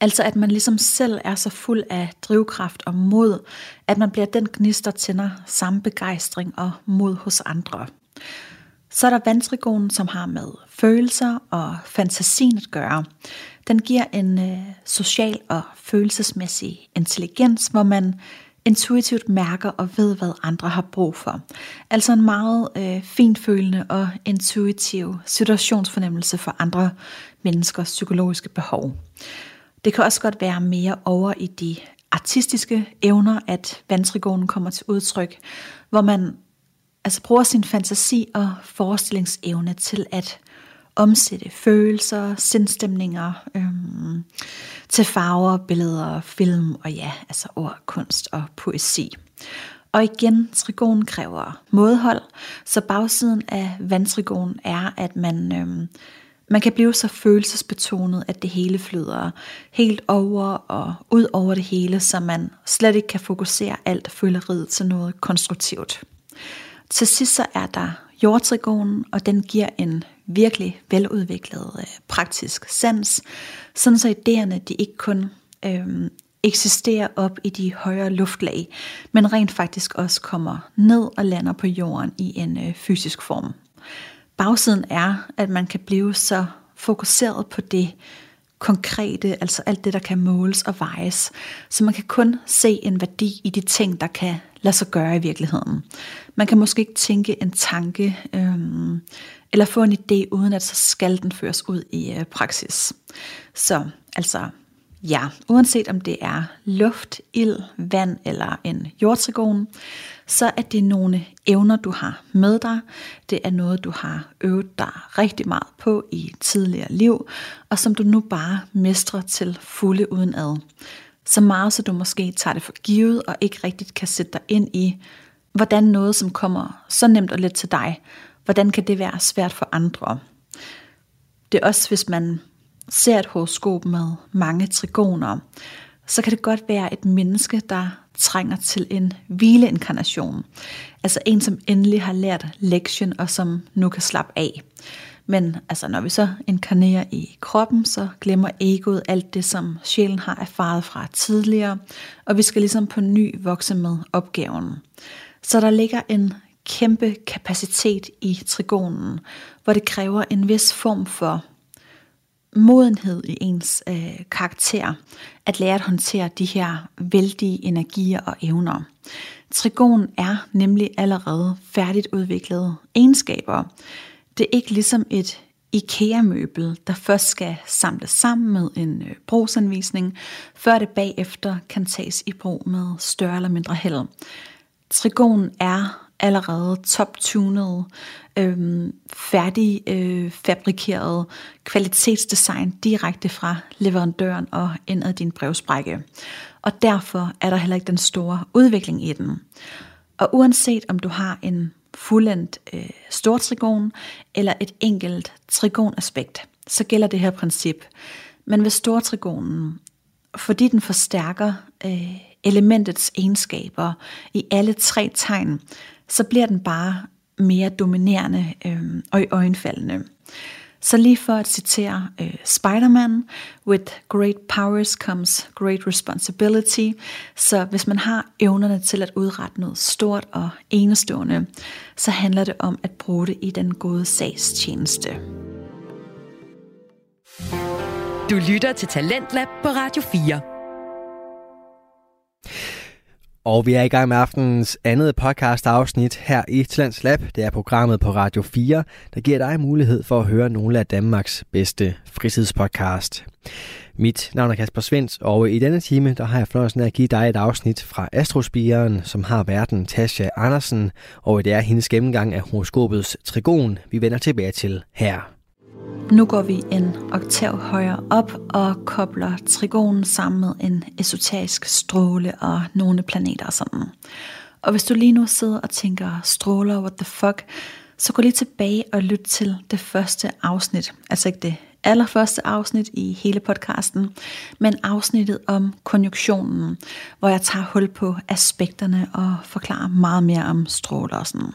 Altså at man ligesom selv er så fuld af drivkraft og mod, at man bliver den gnist, der tænder samme begejstring og mod hos andre. Så er der vandtrigonen, som har med følelser og fantasien at gøre. Den giver en øh, social og følelsesmæssig intelligens, hvor man intuitivt mærker og ved, hvad andre har brug for. Altså en meget øh, finfølende og intuitiv situationsfornemmelse for andre menneskers psykologiske behov. Det kan også godt være mere over i de artistiske evner, at vandtrigonen kommer til udtryk, hvor man altså bruger sin fantasi og forestillingsevne til at omsætte følelser, sindstemninger øhm, til farver, billeder, film og ja, altså ord, kunst og poesi. Og igen, trigon kræver modhold, så bagsiden af vandtrigon er, at man øhm, man kan blive så følelsesbetonet, at det hele flyder helt over og ud over det hele, så man slet ikke kan fokusere alt føleriet til noget konstruktivt. Til sidst så er der jordtrigonen, og den giver en virkelig veludviklet øh, praktisk sans, sådan så idéerne de ikke kun øh, eksisterer op i de højere luftlag, men rent faktisk også kommer ned og lander på jorden i en øh, fysisk form. Bagsiden er, at man kan blive så fokuseret på det konkrete, altså alt det, der kan måles og vejes. Så man kan kun se en værdi i de ting, der kan lade sig gøre i virkeligheden. Man kan måske ikke tænke en tanke, øhm, eller få en idé, uden at så skal den føres ud i øh, praksis. Så altså, ja, uanset om det er luft, ild, vand eller en jordtrigon, så er det nogle evner, du har med dig. Det er noget, du har øvet dig rigtig meget på i tidligere liv, og som du nu bare mestrer til fulde uden ad. Så meget, så du måske tager det for givet og ikke rigtigt kan sætte dig ind i, hvordan noget, som kommer så nemt og let til dig, hvordan kan det være svært for andre. Det er også, hvis man ser et horoskop med mange trigoner, så kan det godt være et menneske, der trænger til en hvileinkarnation. Altså en, som endelig har lært lektion, og som nu kan slappe af. Men altså, når vi så inkarnerer i kroppen, så glemmer egoet alt det, som sjælen har erfaret fra tidligere, og vi skal ligesom på ny vokse med opgaven. Så der ligger en kæmpe kapacitet i trigonen, hvor det kræver en vis form for modenhed i ens øh, karakter, at lære at håndtere de her vældige energier og evner. Trigon er nemlig allerede færdigt udviklede egenskaber. Det er ikke ligesom et IKEA-møbel, der først skal samles sammen med en øh, brugsanvisning, før det bagefter kan tages i brug med større eller mindre held. Trigon er allerede top-tunet, øhm, færdig øh, fabrikeret kvalitetsdesign direkte fra leverandøren og ind ad din brevsprække. Og derfor er der heller ikke den store udvikling i den. Og uanset om du har en fuldendt øh, stortrigon eller et enkelt trigonaspekt, så gælder det her princip. Men ved stortrigonen, fordi den forstærker øh, elementets egenskaber i alle tre tegn, så bliver den bare mere dominerende øh, og i øjenfaldende. Så lige for at citere øh, Spider-Man, with great powers comes great responsibility. Så hvis man har evnerne til at udrette noget stort og enestående, så handler det om at bruge det i den gode sags tjeneste. Du lytter til Talentlab på Radio 4. Og vi er i gang med aftenens andet podcast afsnit her i Tlands Lab. Det er programmet på Radio 4, der giver dig mulighed for at høre nogle af Danmarks bedste fritidspodcast. Mit navn er Kasper Svens, og i denne time der har jeg fornøjelsen af at give dig et afsnit fra Astrospiren, som har verden Tasha Andersen, og det er hendes gennemgang af horoskopets trigon, vi vender tilbage til her. Nu går vi en oktav højere op og kobler trigonen sammen med en esoterisk stråle og nogle planeter og sådan. Og hvis du lige nu sidder og tænker stråler, what the fuck, så gå lige tilbage og lyt til det første afsnit. Altså ikke det allerførste afsnit i hele podcasten, men afsnittet om konjunktionen, hvor jeg tager hul på aspekterne og forklarer meget mere om stråler og sådan.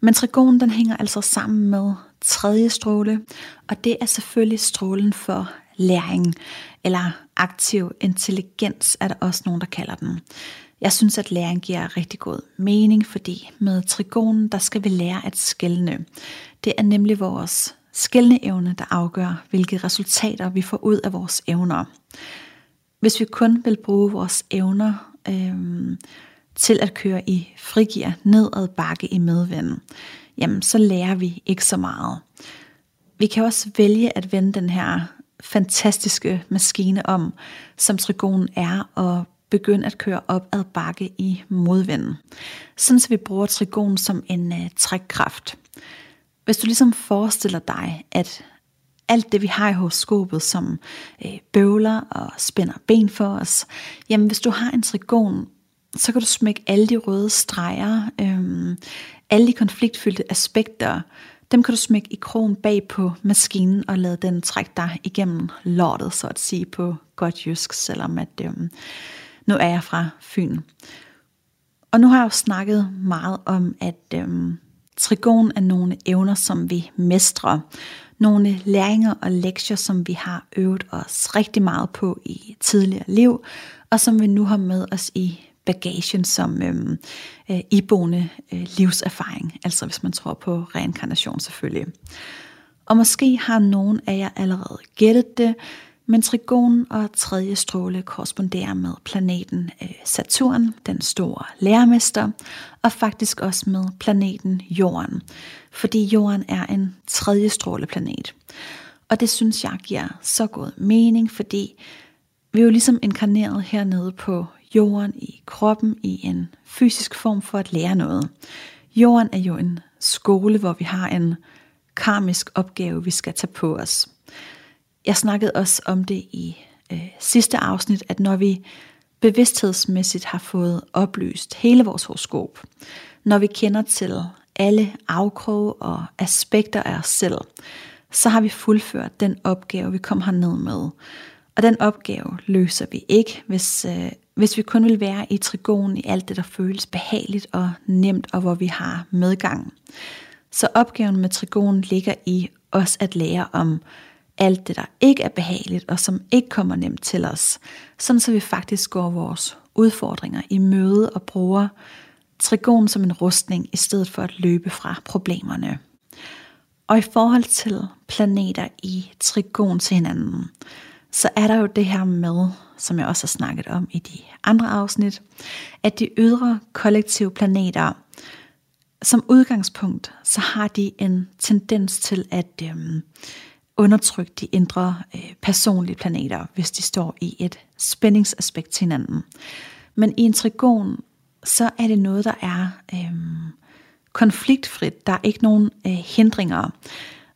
Men trigonen den hænger altså sammen med tredje stråle, og det er selvfølgelig strålen for læring, eller aktiv intelligens er der også nogen, der kalder den. Jeg synes, at læring giver rigtig god mening, fordi med trigonen, der skal vi lære at skælne. Det er nemlig vores skældneevne, der afgør, hvilke resultater vi får ud af vores evner. Hvis vi kun vil bruge vores evner øh, til at køre i frigear nedad bakke i medvind, jamen så lærer vi ikke så meget. Vi kan også vælge at vende den her fantastiske maskine om, som trigonen er, og begynde at køre op ad bakke i modvinden. Sådan så vi bruger trigonen som en uh, trækkraft. Hvis du ligesom forestiller dig, at alt det vi har i horoskopet, som øh, bøvler og spænder ben for os, jamen hvis du har en trigon, så kan du smække alle de røde streger, øh, alle de konfliktfyldte aspekter, dem kan du smække i krogen bag på maskinen og lade den trække dig igennem lortet, så at sige på godt jysk, selvom at, øh, nu er jeg fra Fyn. Og nu har jeg jo snakket meget om, at øh, trigon er nogle evner, som vi mestrer. Nogle læringer og lektier, som vi har øvet os rigtig meget på i tidligere liv, og som vi nu har med os i bagagen som øhm, øh, iboende øh, livserfaring, altså hvis man tror på reinkarnation selvfølgelig. Og måske har nogen af jer allerede gættet det, Men trigonen og tredje stråle korresponderer med planeten øh, Saturn, den store lærermester, og faktisk også med planeten Jorden, fordi Jorden er en tredje stråleplanet. Og det synes jeg giver så god mening, fordi vi er jo ligesom inkarneret hernede på jorden i kroppen i en fysisk form for at lære noget. Jorden er jo en skole, hvor vi har en karmisk opgave, vi skal tage på os. Jeg snakkede også om det i øh, sidste afsnit, at når vi bevidsthedsmæssigt har fået oplyst hele vores horoskop, når vi kender til alle afkroge og aspekter af os selv, så har vi fuldført den opgave, vi kom herned med. Og den opgave løser vi ikke, hvis, øh, hvis vi kun vil være i trigon i alt det, der føles behageligt og nemt, og hvor vi har medgang. Så opgaven med trigon ligger i os at lære om alt det, der ikke er behageligt, og som ikke kommer nemt til os, sådan så vi faktisk går vores udfordringer i møde og bruger trigon som en rustning, i stedet for at løbe fra problemerne. Og i forhold til planeter i trigon til hinanden, så er der jo det her med, som jeg også har snakket om i de andre afsnit, at de ydre kollektive planeter, som udgangspunkt, så har de en tendens til at øh, undertrykke de indre øh, personlige planeter, hvis de står i et spændingsaspekt til hinanden. Men i en trigon, så er det noget, der er øh, konfliktfrit. Der er ikke nogen øh, hindringer.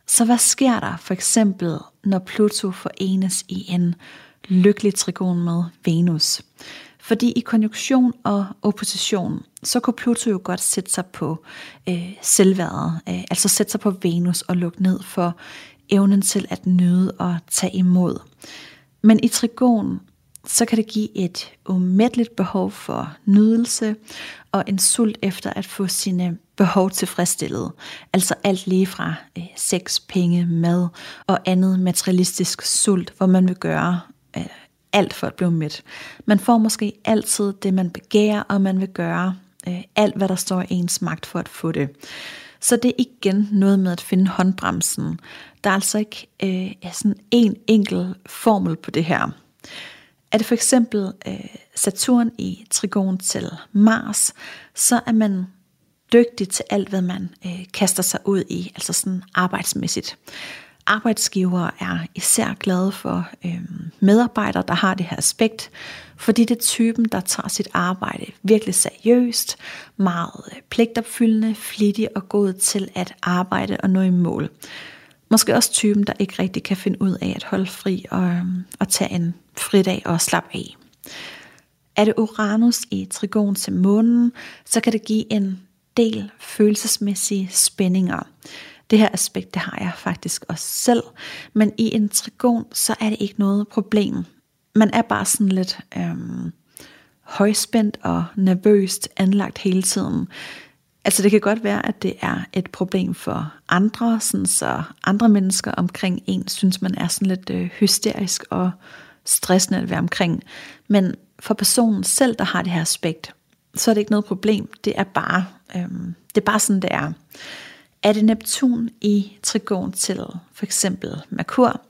Så hvad sker der for eksempel, når Pluto forenes i en lykkelig trigon med Venus? Fordi i konjunktion og opposition, så kunne Pluto jo godt sætte sig på øh, selvværdet, øh, altså sætte sig på Venus og lukke ned for evnen til at nyde og tage imod. Men i trigon, så kan det give et umætteligt behov for nydelse og en sult efter at få sine behov tilfredsstillet. Altså alt lige fra øh, sex, penge, mad og andet materialistisk sult, hvor man vil gøre øh, alt for at blive mæt. Man får måske altid det, man begærer, og man vil gøre øh, alt, hvad der står i ens magt for at få det. Så det er igen noget med at finde håndbremsen. Der er altså ikke øh, sådan en enkel formel på det her. Er det for eksempel øh, Saturn i trigon til Mars, så er man dygtig til alt, hvad man øh, kaster sig ud i, altså sådan arbejdsmæssigt. Arbejdsgivere er især glade for øh, medarbejdere, der har det her aspekt, fordi det er typen, der tager sit arbejde virkelig seriøst, meget øh, pligtopfyldende, flittig og god til at arbejde og nå i mål. Måske også typen, der ikke rigtig kan finde ud af at holde fri og, øhm, og tage en fridag og slappe af. Er det Uranus i trigon til månen, så kan det give en del følelsesmæssige spændinger. Det her aspekt, det har jeg faktisk også selv, men i en trigon, så er det ikke noget problem. Man er bare sådan lidt øhm, højspændt og nervøst anlagt hele tiden. Altså det kan godt være, at det er et problem for andre, sådan så andre mennesker omkring en synes, man er sådan lidt øh, hysterisk og stressende at være omkring. Men for personen selv, der har det her aspekt, så er det ikke noget problem. Det er bare, øhm, det er bare sådan, det er. Er det Neptun i trigon til for eksempel Merkur?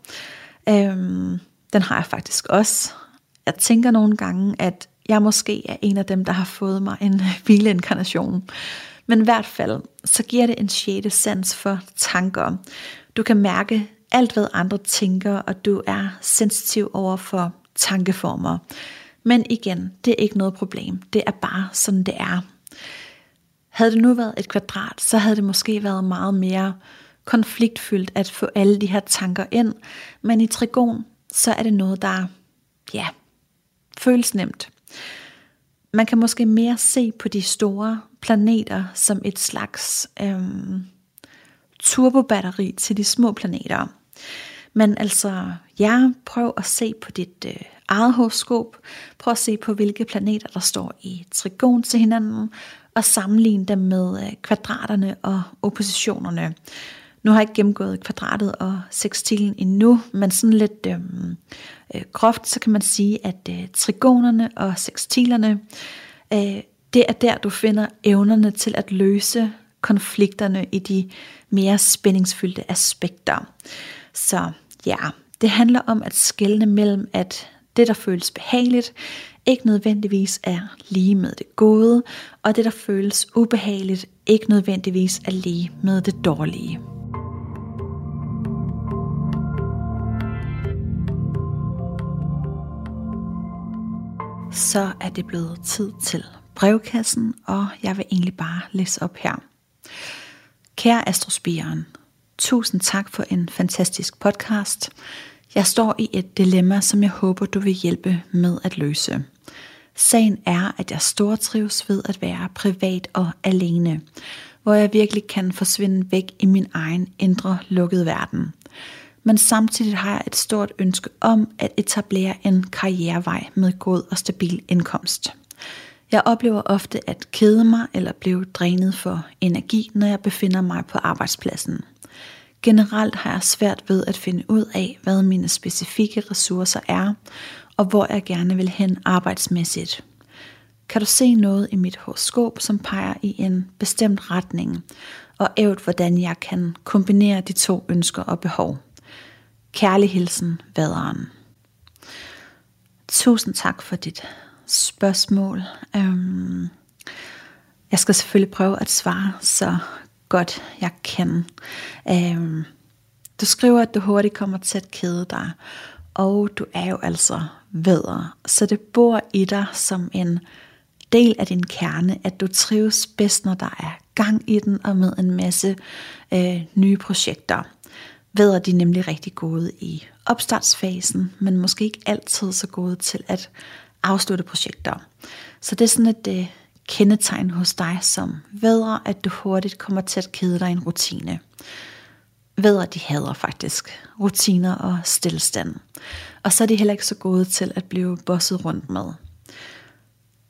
Øhm, den har jeg faktisk også. Jeg tænker nogle gange, at jeg måske er en af dem, der har fået mig en (laughs) hvileinkarnation. Men i hvert fald, så giver det en sjette sans for tanker. Du kan mærke alt, hvad andre tænker, og du er sensitiv over for tankeformer. Men igen, det er ikke noget problem. Det er bare sådan, det er. Havde det nu været et kvadrat, så havde det måske været meget mere konfliktfyldt at få alle de her tanker ind. Men i trigon, så er det noget, der ja, føles nemt. Man kan måske mere se på de store planeter som et slags øhm, turbobatteri til de små planeter. Men altså, ja, prøv at se på dit øh, eget horoskop. Prøv at se på, hvilke planeter, der står i trigon til hinanden, og sammenligne dem med øh, kvadraterne og oppositionerne. Nu har jeg ikke gennemgået kvadratet og sekstilen endnu, men sådan lidt øh, øh, groft, så kan man sige, at øh, trigonerne og sekstilerne, øh, det er der, du finder evnerne til at løse konflikterne i de mere spændingsfyldte aspekter. Så ja, det handler om at skelne mellem, at det, der føles behageligt, ikke nødvendigvis er lige med det gode, og det, der føles ubehageligt, ikke nødvendigvis er lige med det dårlige. Så er det blevet tid til brevkassen, og jeg vil egentlig bare læse op her. Kære Astrospiren, tusind tak for en fantastisk podcast. Jeg står i et dilemma, som jeg håber, du vil hjælpe med at løse. Sagen er, at jeg stortrives ved at være privat og alene, hvor jeg virkelig kan forsvinde væk i min egen indre lukkede verden. Men samtidig har jeg et stort ønske om at etablere en karrierevej med god og stabil indkomst. Jeg oplever ofte at kede mig eller blive drænet for energi, når jeg befinder mig på arbejdspladsen. Generelt har jeg svært ved at finde ud af, hvad mine specifikke ressourcer er, og hvor jeg gerne vil hen arbejdsmæssigt. Kan du se noget i mit horoskop, som peger i en bestemt retning, og ævt, hvordan jeg kan kombinere de to ønsker og behov? Kærlig hilsen, vaderen. Tusind tak for dit spørgsmål. Øhm, jeg skal selvfølgelig prøve at svare så godt jeg kan. Øhm, du skriver, at du hurtigt kommer til at kede dig, og du er jo altså vædder, Så det bor i dig som en del af din kerne, at du trives bedst, når der er gang i den, og med en masse øh, nye projekter. Vædder de er nemlig rigtig gode i opstartsfasen, men måske ikke altid så gode til at afslutte projekter. Så det er sådan et øh, kendetegn hos dig som vædrer, at du hurtigt kommer til at kede dig en rutine. Vædre, de hader faktisk rutiner og stillestand. Og så er de heller ikke så gode til at blive bosset rundt med.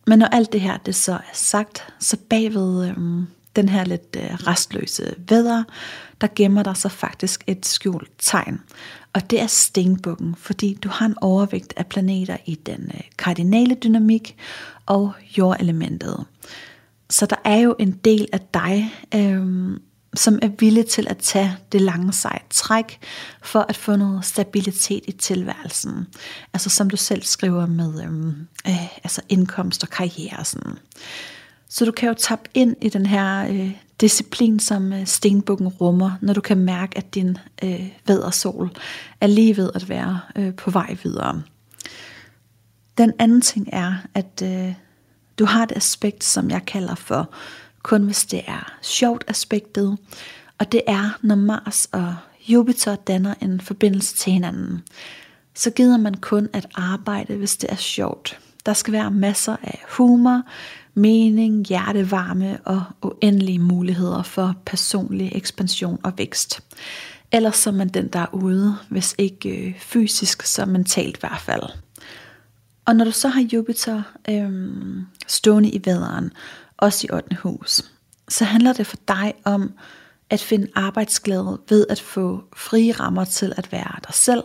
Men når alt det her det så er sagt, så bagved øhm, den her lidt øh, restløse vædre, der gemmer der sig faktisk et skjult tegn. Og det er stenbukken, fordi du har en overvægt af planeter i den øh, kardinale dynamik og jordelementet. Så der er jo en del af dig, øhm, som er villig til at tage det lange sejt træk for at få noget stabilitet i tilværelsen. Altså som du selv skriver med øhm, øh, altså indkomst og karriere. Sådan. Så du kan jo tappe ind i den her øh, disciplin, som øh, stenbukken rummer, når du kan mærke, at din øh, vædersol er lige ved at være øh, på vej videre. Den anden ting er, at øh, du har et aspekt, som jeg kalder for kun hvis det er sjovt aspektet, og det er, når Mars og Jupiter danner en forbindelse til hinanden. Så gider man kun at arbejde, hvis det er sjovt. Der skal være masser af humor, mening, hjertevarme og uendelige muligheder for personlig ekspansion og vækst. Ellers så er man den, der er ude, hvis ikke øh, fysisk, så mentalt i hvert fald. Og når du så har Jupiter øh, stående i vaderen, også i 8. hus, så handler det for dig om at finde arbejdsglæde ved at få frie rammer til at være dig selv,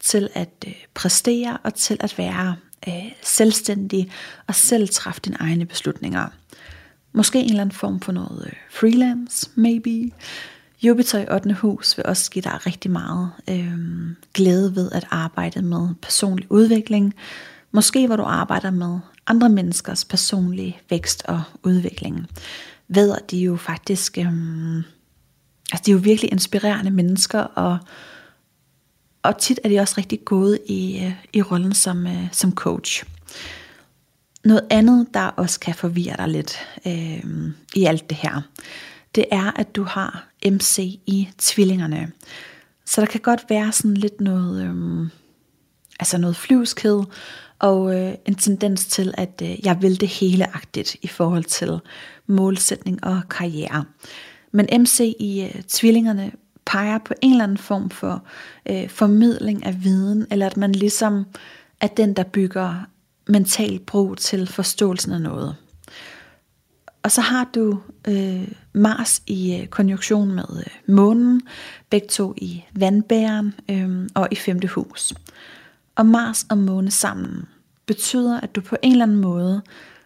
til at øh, præstere og til at være øh, selvstændig og selv træffe dine egne beslutninger. Måske en eller anden form for noget øh, freelance, maybe. Jupiter i 8. hus vil også give dig rigtig meget øh, glæde ved at arbejde med personlig udvikling. Måske hvor du arbejder med andre menneskers personlige vækst og udvikling. Ved at de jo faktisk, øh, altså de er jo virkelig inspirerende mennesker, og og tit er de også rigtig gode i, øh, i rollen som, øh, som coach. Noget andet, der også kan forvirre dig lidt øh, i alt det her, det er, at du har MC i tvillingerne. Så der kan godt være sådan lidt noget, øh, altså noget flyvskhed, og øh, en tendens til, at øh, jeg vil det heleagtigt i forhold til målsætning og karriere. Men MC i øh, tvillingerne peger på en eller anden form for øh, formidling af viden, eller at man ligesom er den, der bygger mental bro til forståelsen af noget. Og så har du øh, Mars i øh, konjunktion med øh, månen, begge to i vandbæren øh, og i femte hus. Og Mars og måne sammen betyder, at du på en eller anden måde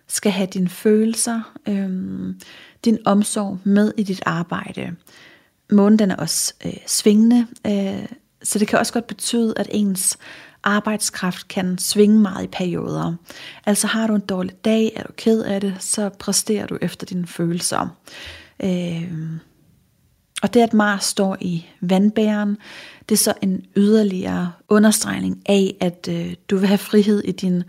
skal have dine følelser, øh, din omsorg med i dit arbejde. Månen den er også øh, svingende, øh, så det kan også godt betyde, at ens arbejdskraft kan svinge meget i perioder. Altså har du en dårlig dag, er du ked af det, så præsterer du efter dine følelser. Øh, og det, at Mars står i vandbæren, det er så en yderligere understregning af, at øh, du vil have frihed i din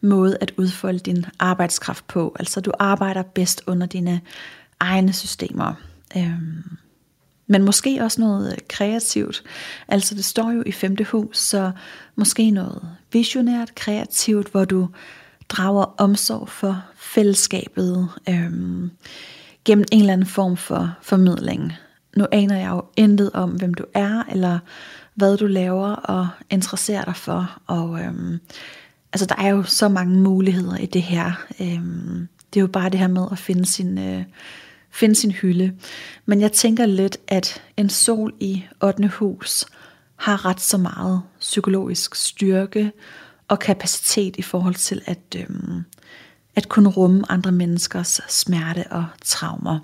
måde at udfolde din arbejdskraft på. Altså du arbejder bedst under dine egne systemer. Øh, men måske også noget øh, kreativt. Altså det står jo i femte hus, så måske noget visionært, kreativt, hvor du drager omsorg for fællesskabet øhm, gennem en eller anden form for formidling. Nu aner jeg jo intet om, hvem du er, eller hvad du laver og interesserer dig for. Og øhm, altså, der er jo så mange muligheder i det her. Øhm, det er jo bare det her med at finde sin, øh, finde sin hylde. Men jeg tænker lidt, at en sol i 8. hus har ret så meget psykologisk styrke og kapacitet i forhold til at, øhm, at kunne rumme andre menneskers smerte og traumer.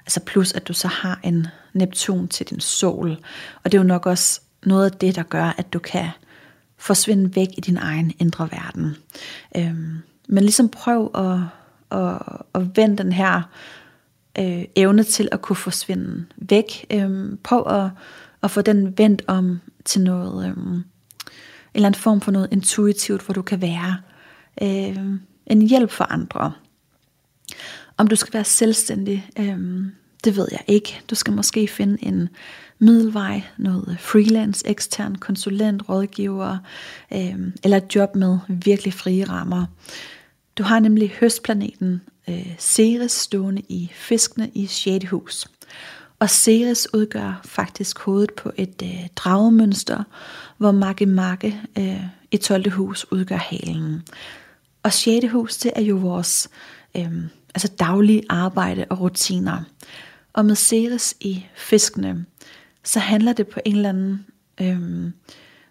Altså plus at du så har en Neptun til din sol. Og det er jo nok også noget af det, der gør, at du kan forsvinde væk i din egen indre verden. Øhm, men ligesom prøv at, at, at vende den her øh, evne til at kunne forsvinde væk. øh, prøv at, at få den vendt om til noget, øh, en eller anden form for noget intuitivt, hvor du kan være øh, en hjælp for andre. Om du skal være selvstændig, øh, det ved jeg ikke. Du skal måske finde en middelvej, noget freelance, ekstern konsulent, rådgiver, øh, eller et job med virkelig frie rammer. Du har nemlig høstplaneten øh, Ceres stående i fiskene i 6. hus. Og Ceres udgør faktisk hovedet på et øh, dragemønster, hvor Makke Makke øh, i 12. hus udgør halen. Og 6. hus, det er jo vores øh, altså daglige arbejde og rutiner. Og med Ceres i fiskene, så handler det på en eller anden øh,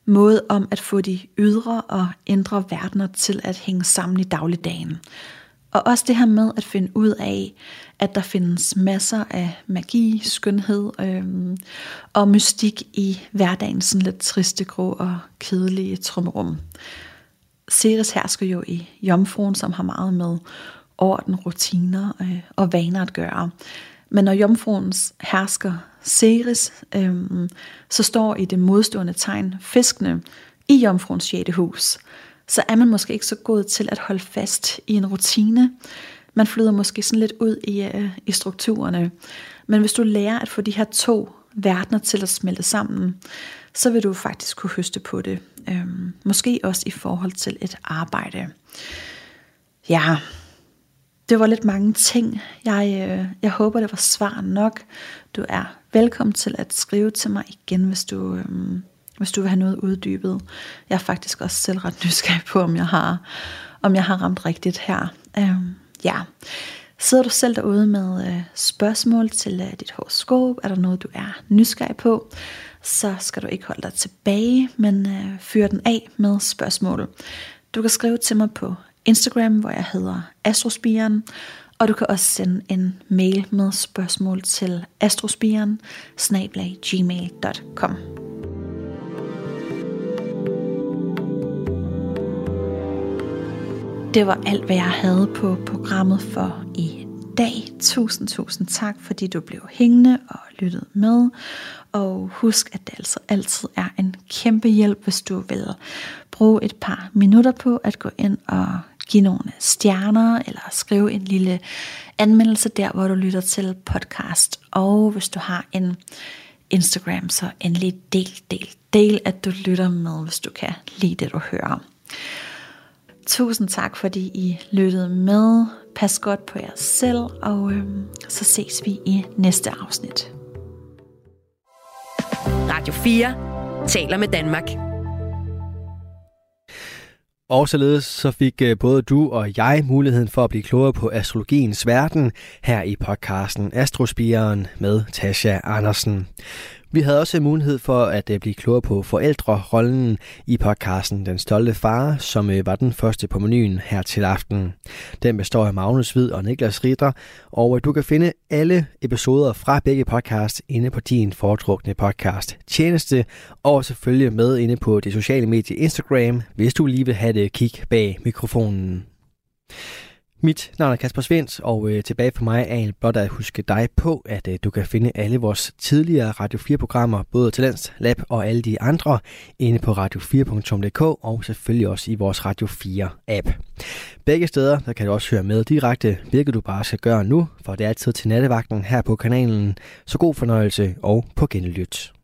måde om at få de ydre og indre verdener til at hænge sammen i dagligdagen. Og også det her med at finde ud af, at der findes masser af magi, skønhed øh, og mystik i hverdagen, sådan lidt triste, grå og kedelige trummerum. Ceres hersker jo i jomfruen, som har meget med orden, rutiner øh, og vaner at gøre. Men når jomfruens hersker Ceres, øh, så står i det modstående tegn fiskene i jomfruens 6. hus, så er man måske ikke så god til at holde fast i en rutine. Man flyder måske sådan lidt ud i, øh, i strukturerne. Men hvis du lærer at få de her to verdener til at smelte sammen, så vil du faktisk kunne høste på det. Øhm, måske også i forhold til et arbejde. Ja, det var lidt mange ting. Jeg, øh, jeg håber, det var svar nok. Du er velkommen til at skrive til mig igen, hvis du, øh, hvis du vil have noget uddybet. Jeg er faktisk også selv ret nysgerrig på, om jeg har, om jeg har ramt rigtigt her. Øh, ja. Sidder du selv derude med øh, spørgsmål til øh, dit horoskop? Er der noget, du er nysgerrig på? Så skal du ikke holde dig tilbage, men øh, fyr den af med spørgsmål. Du kan skrive til mig på Instagram, hvor jeg hedder Astrospiren, og du kan også sende en mail med spørgsmål til astrospiren gmail.com. Det var alt, hvad jeg havde på programmet for i dag. Tusind, tusind tak, fordi du blev hængende og lyttede med. Og husk, at det altså altid er en kæmpe hjælp, hvis du vil bruge et par minutter på at gå ind og give nogle stjerner, eller skrive en lille anmeldelse der, hvor du lytter til podcast. Og hvis du har en Instagram, så endelig del, del, del, at du lytter med, hvis du kan lide det, du hører. Tusind tak, fordi I lyttede med. Pas godt på jer selv, og øhm, så ses vi i næste afsnit. Radio 4 taler med Danmark. Og således så fik øh, både du og jeg muligheden for at blive klogere på astrologiens verden her i podcasten Astrospiren med Tasha Andersen. Vi havde også mulighed for at øh, blive klogere på forældrerollen i podcasten Den Stolte Far, som øh, var den første på menuen her til aften. Den består af Magnus Hvid og Niklas Ritter, og øh, du kan finde alle episoder fra begge podcasts inde på din foretrukne podcast tjeneste, og selvfølgelig med inde på det sociale medie Instagram, hvis du lige vil have det kig bag mikrofonen. Mit navn er Kasper Svens, og øh, tilbage for mig er en blot at huske dig på, at øh, du kan finde alle vores tidligere Radio 4-programmer, både Talents Lab og alle de andre, inde på radio4.dk og selvfølgelig også i vores Radio 4-app. Begge steder der kan du også høre med direkte, hvilket du bare skal gøre nu, for det er tid til nattevagten her på kanalen. Så god fornøjelse og på genlyt.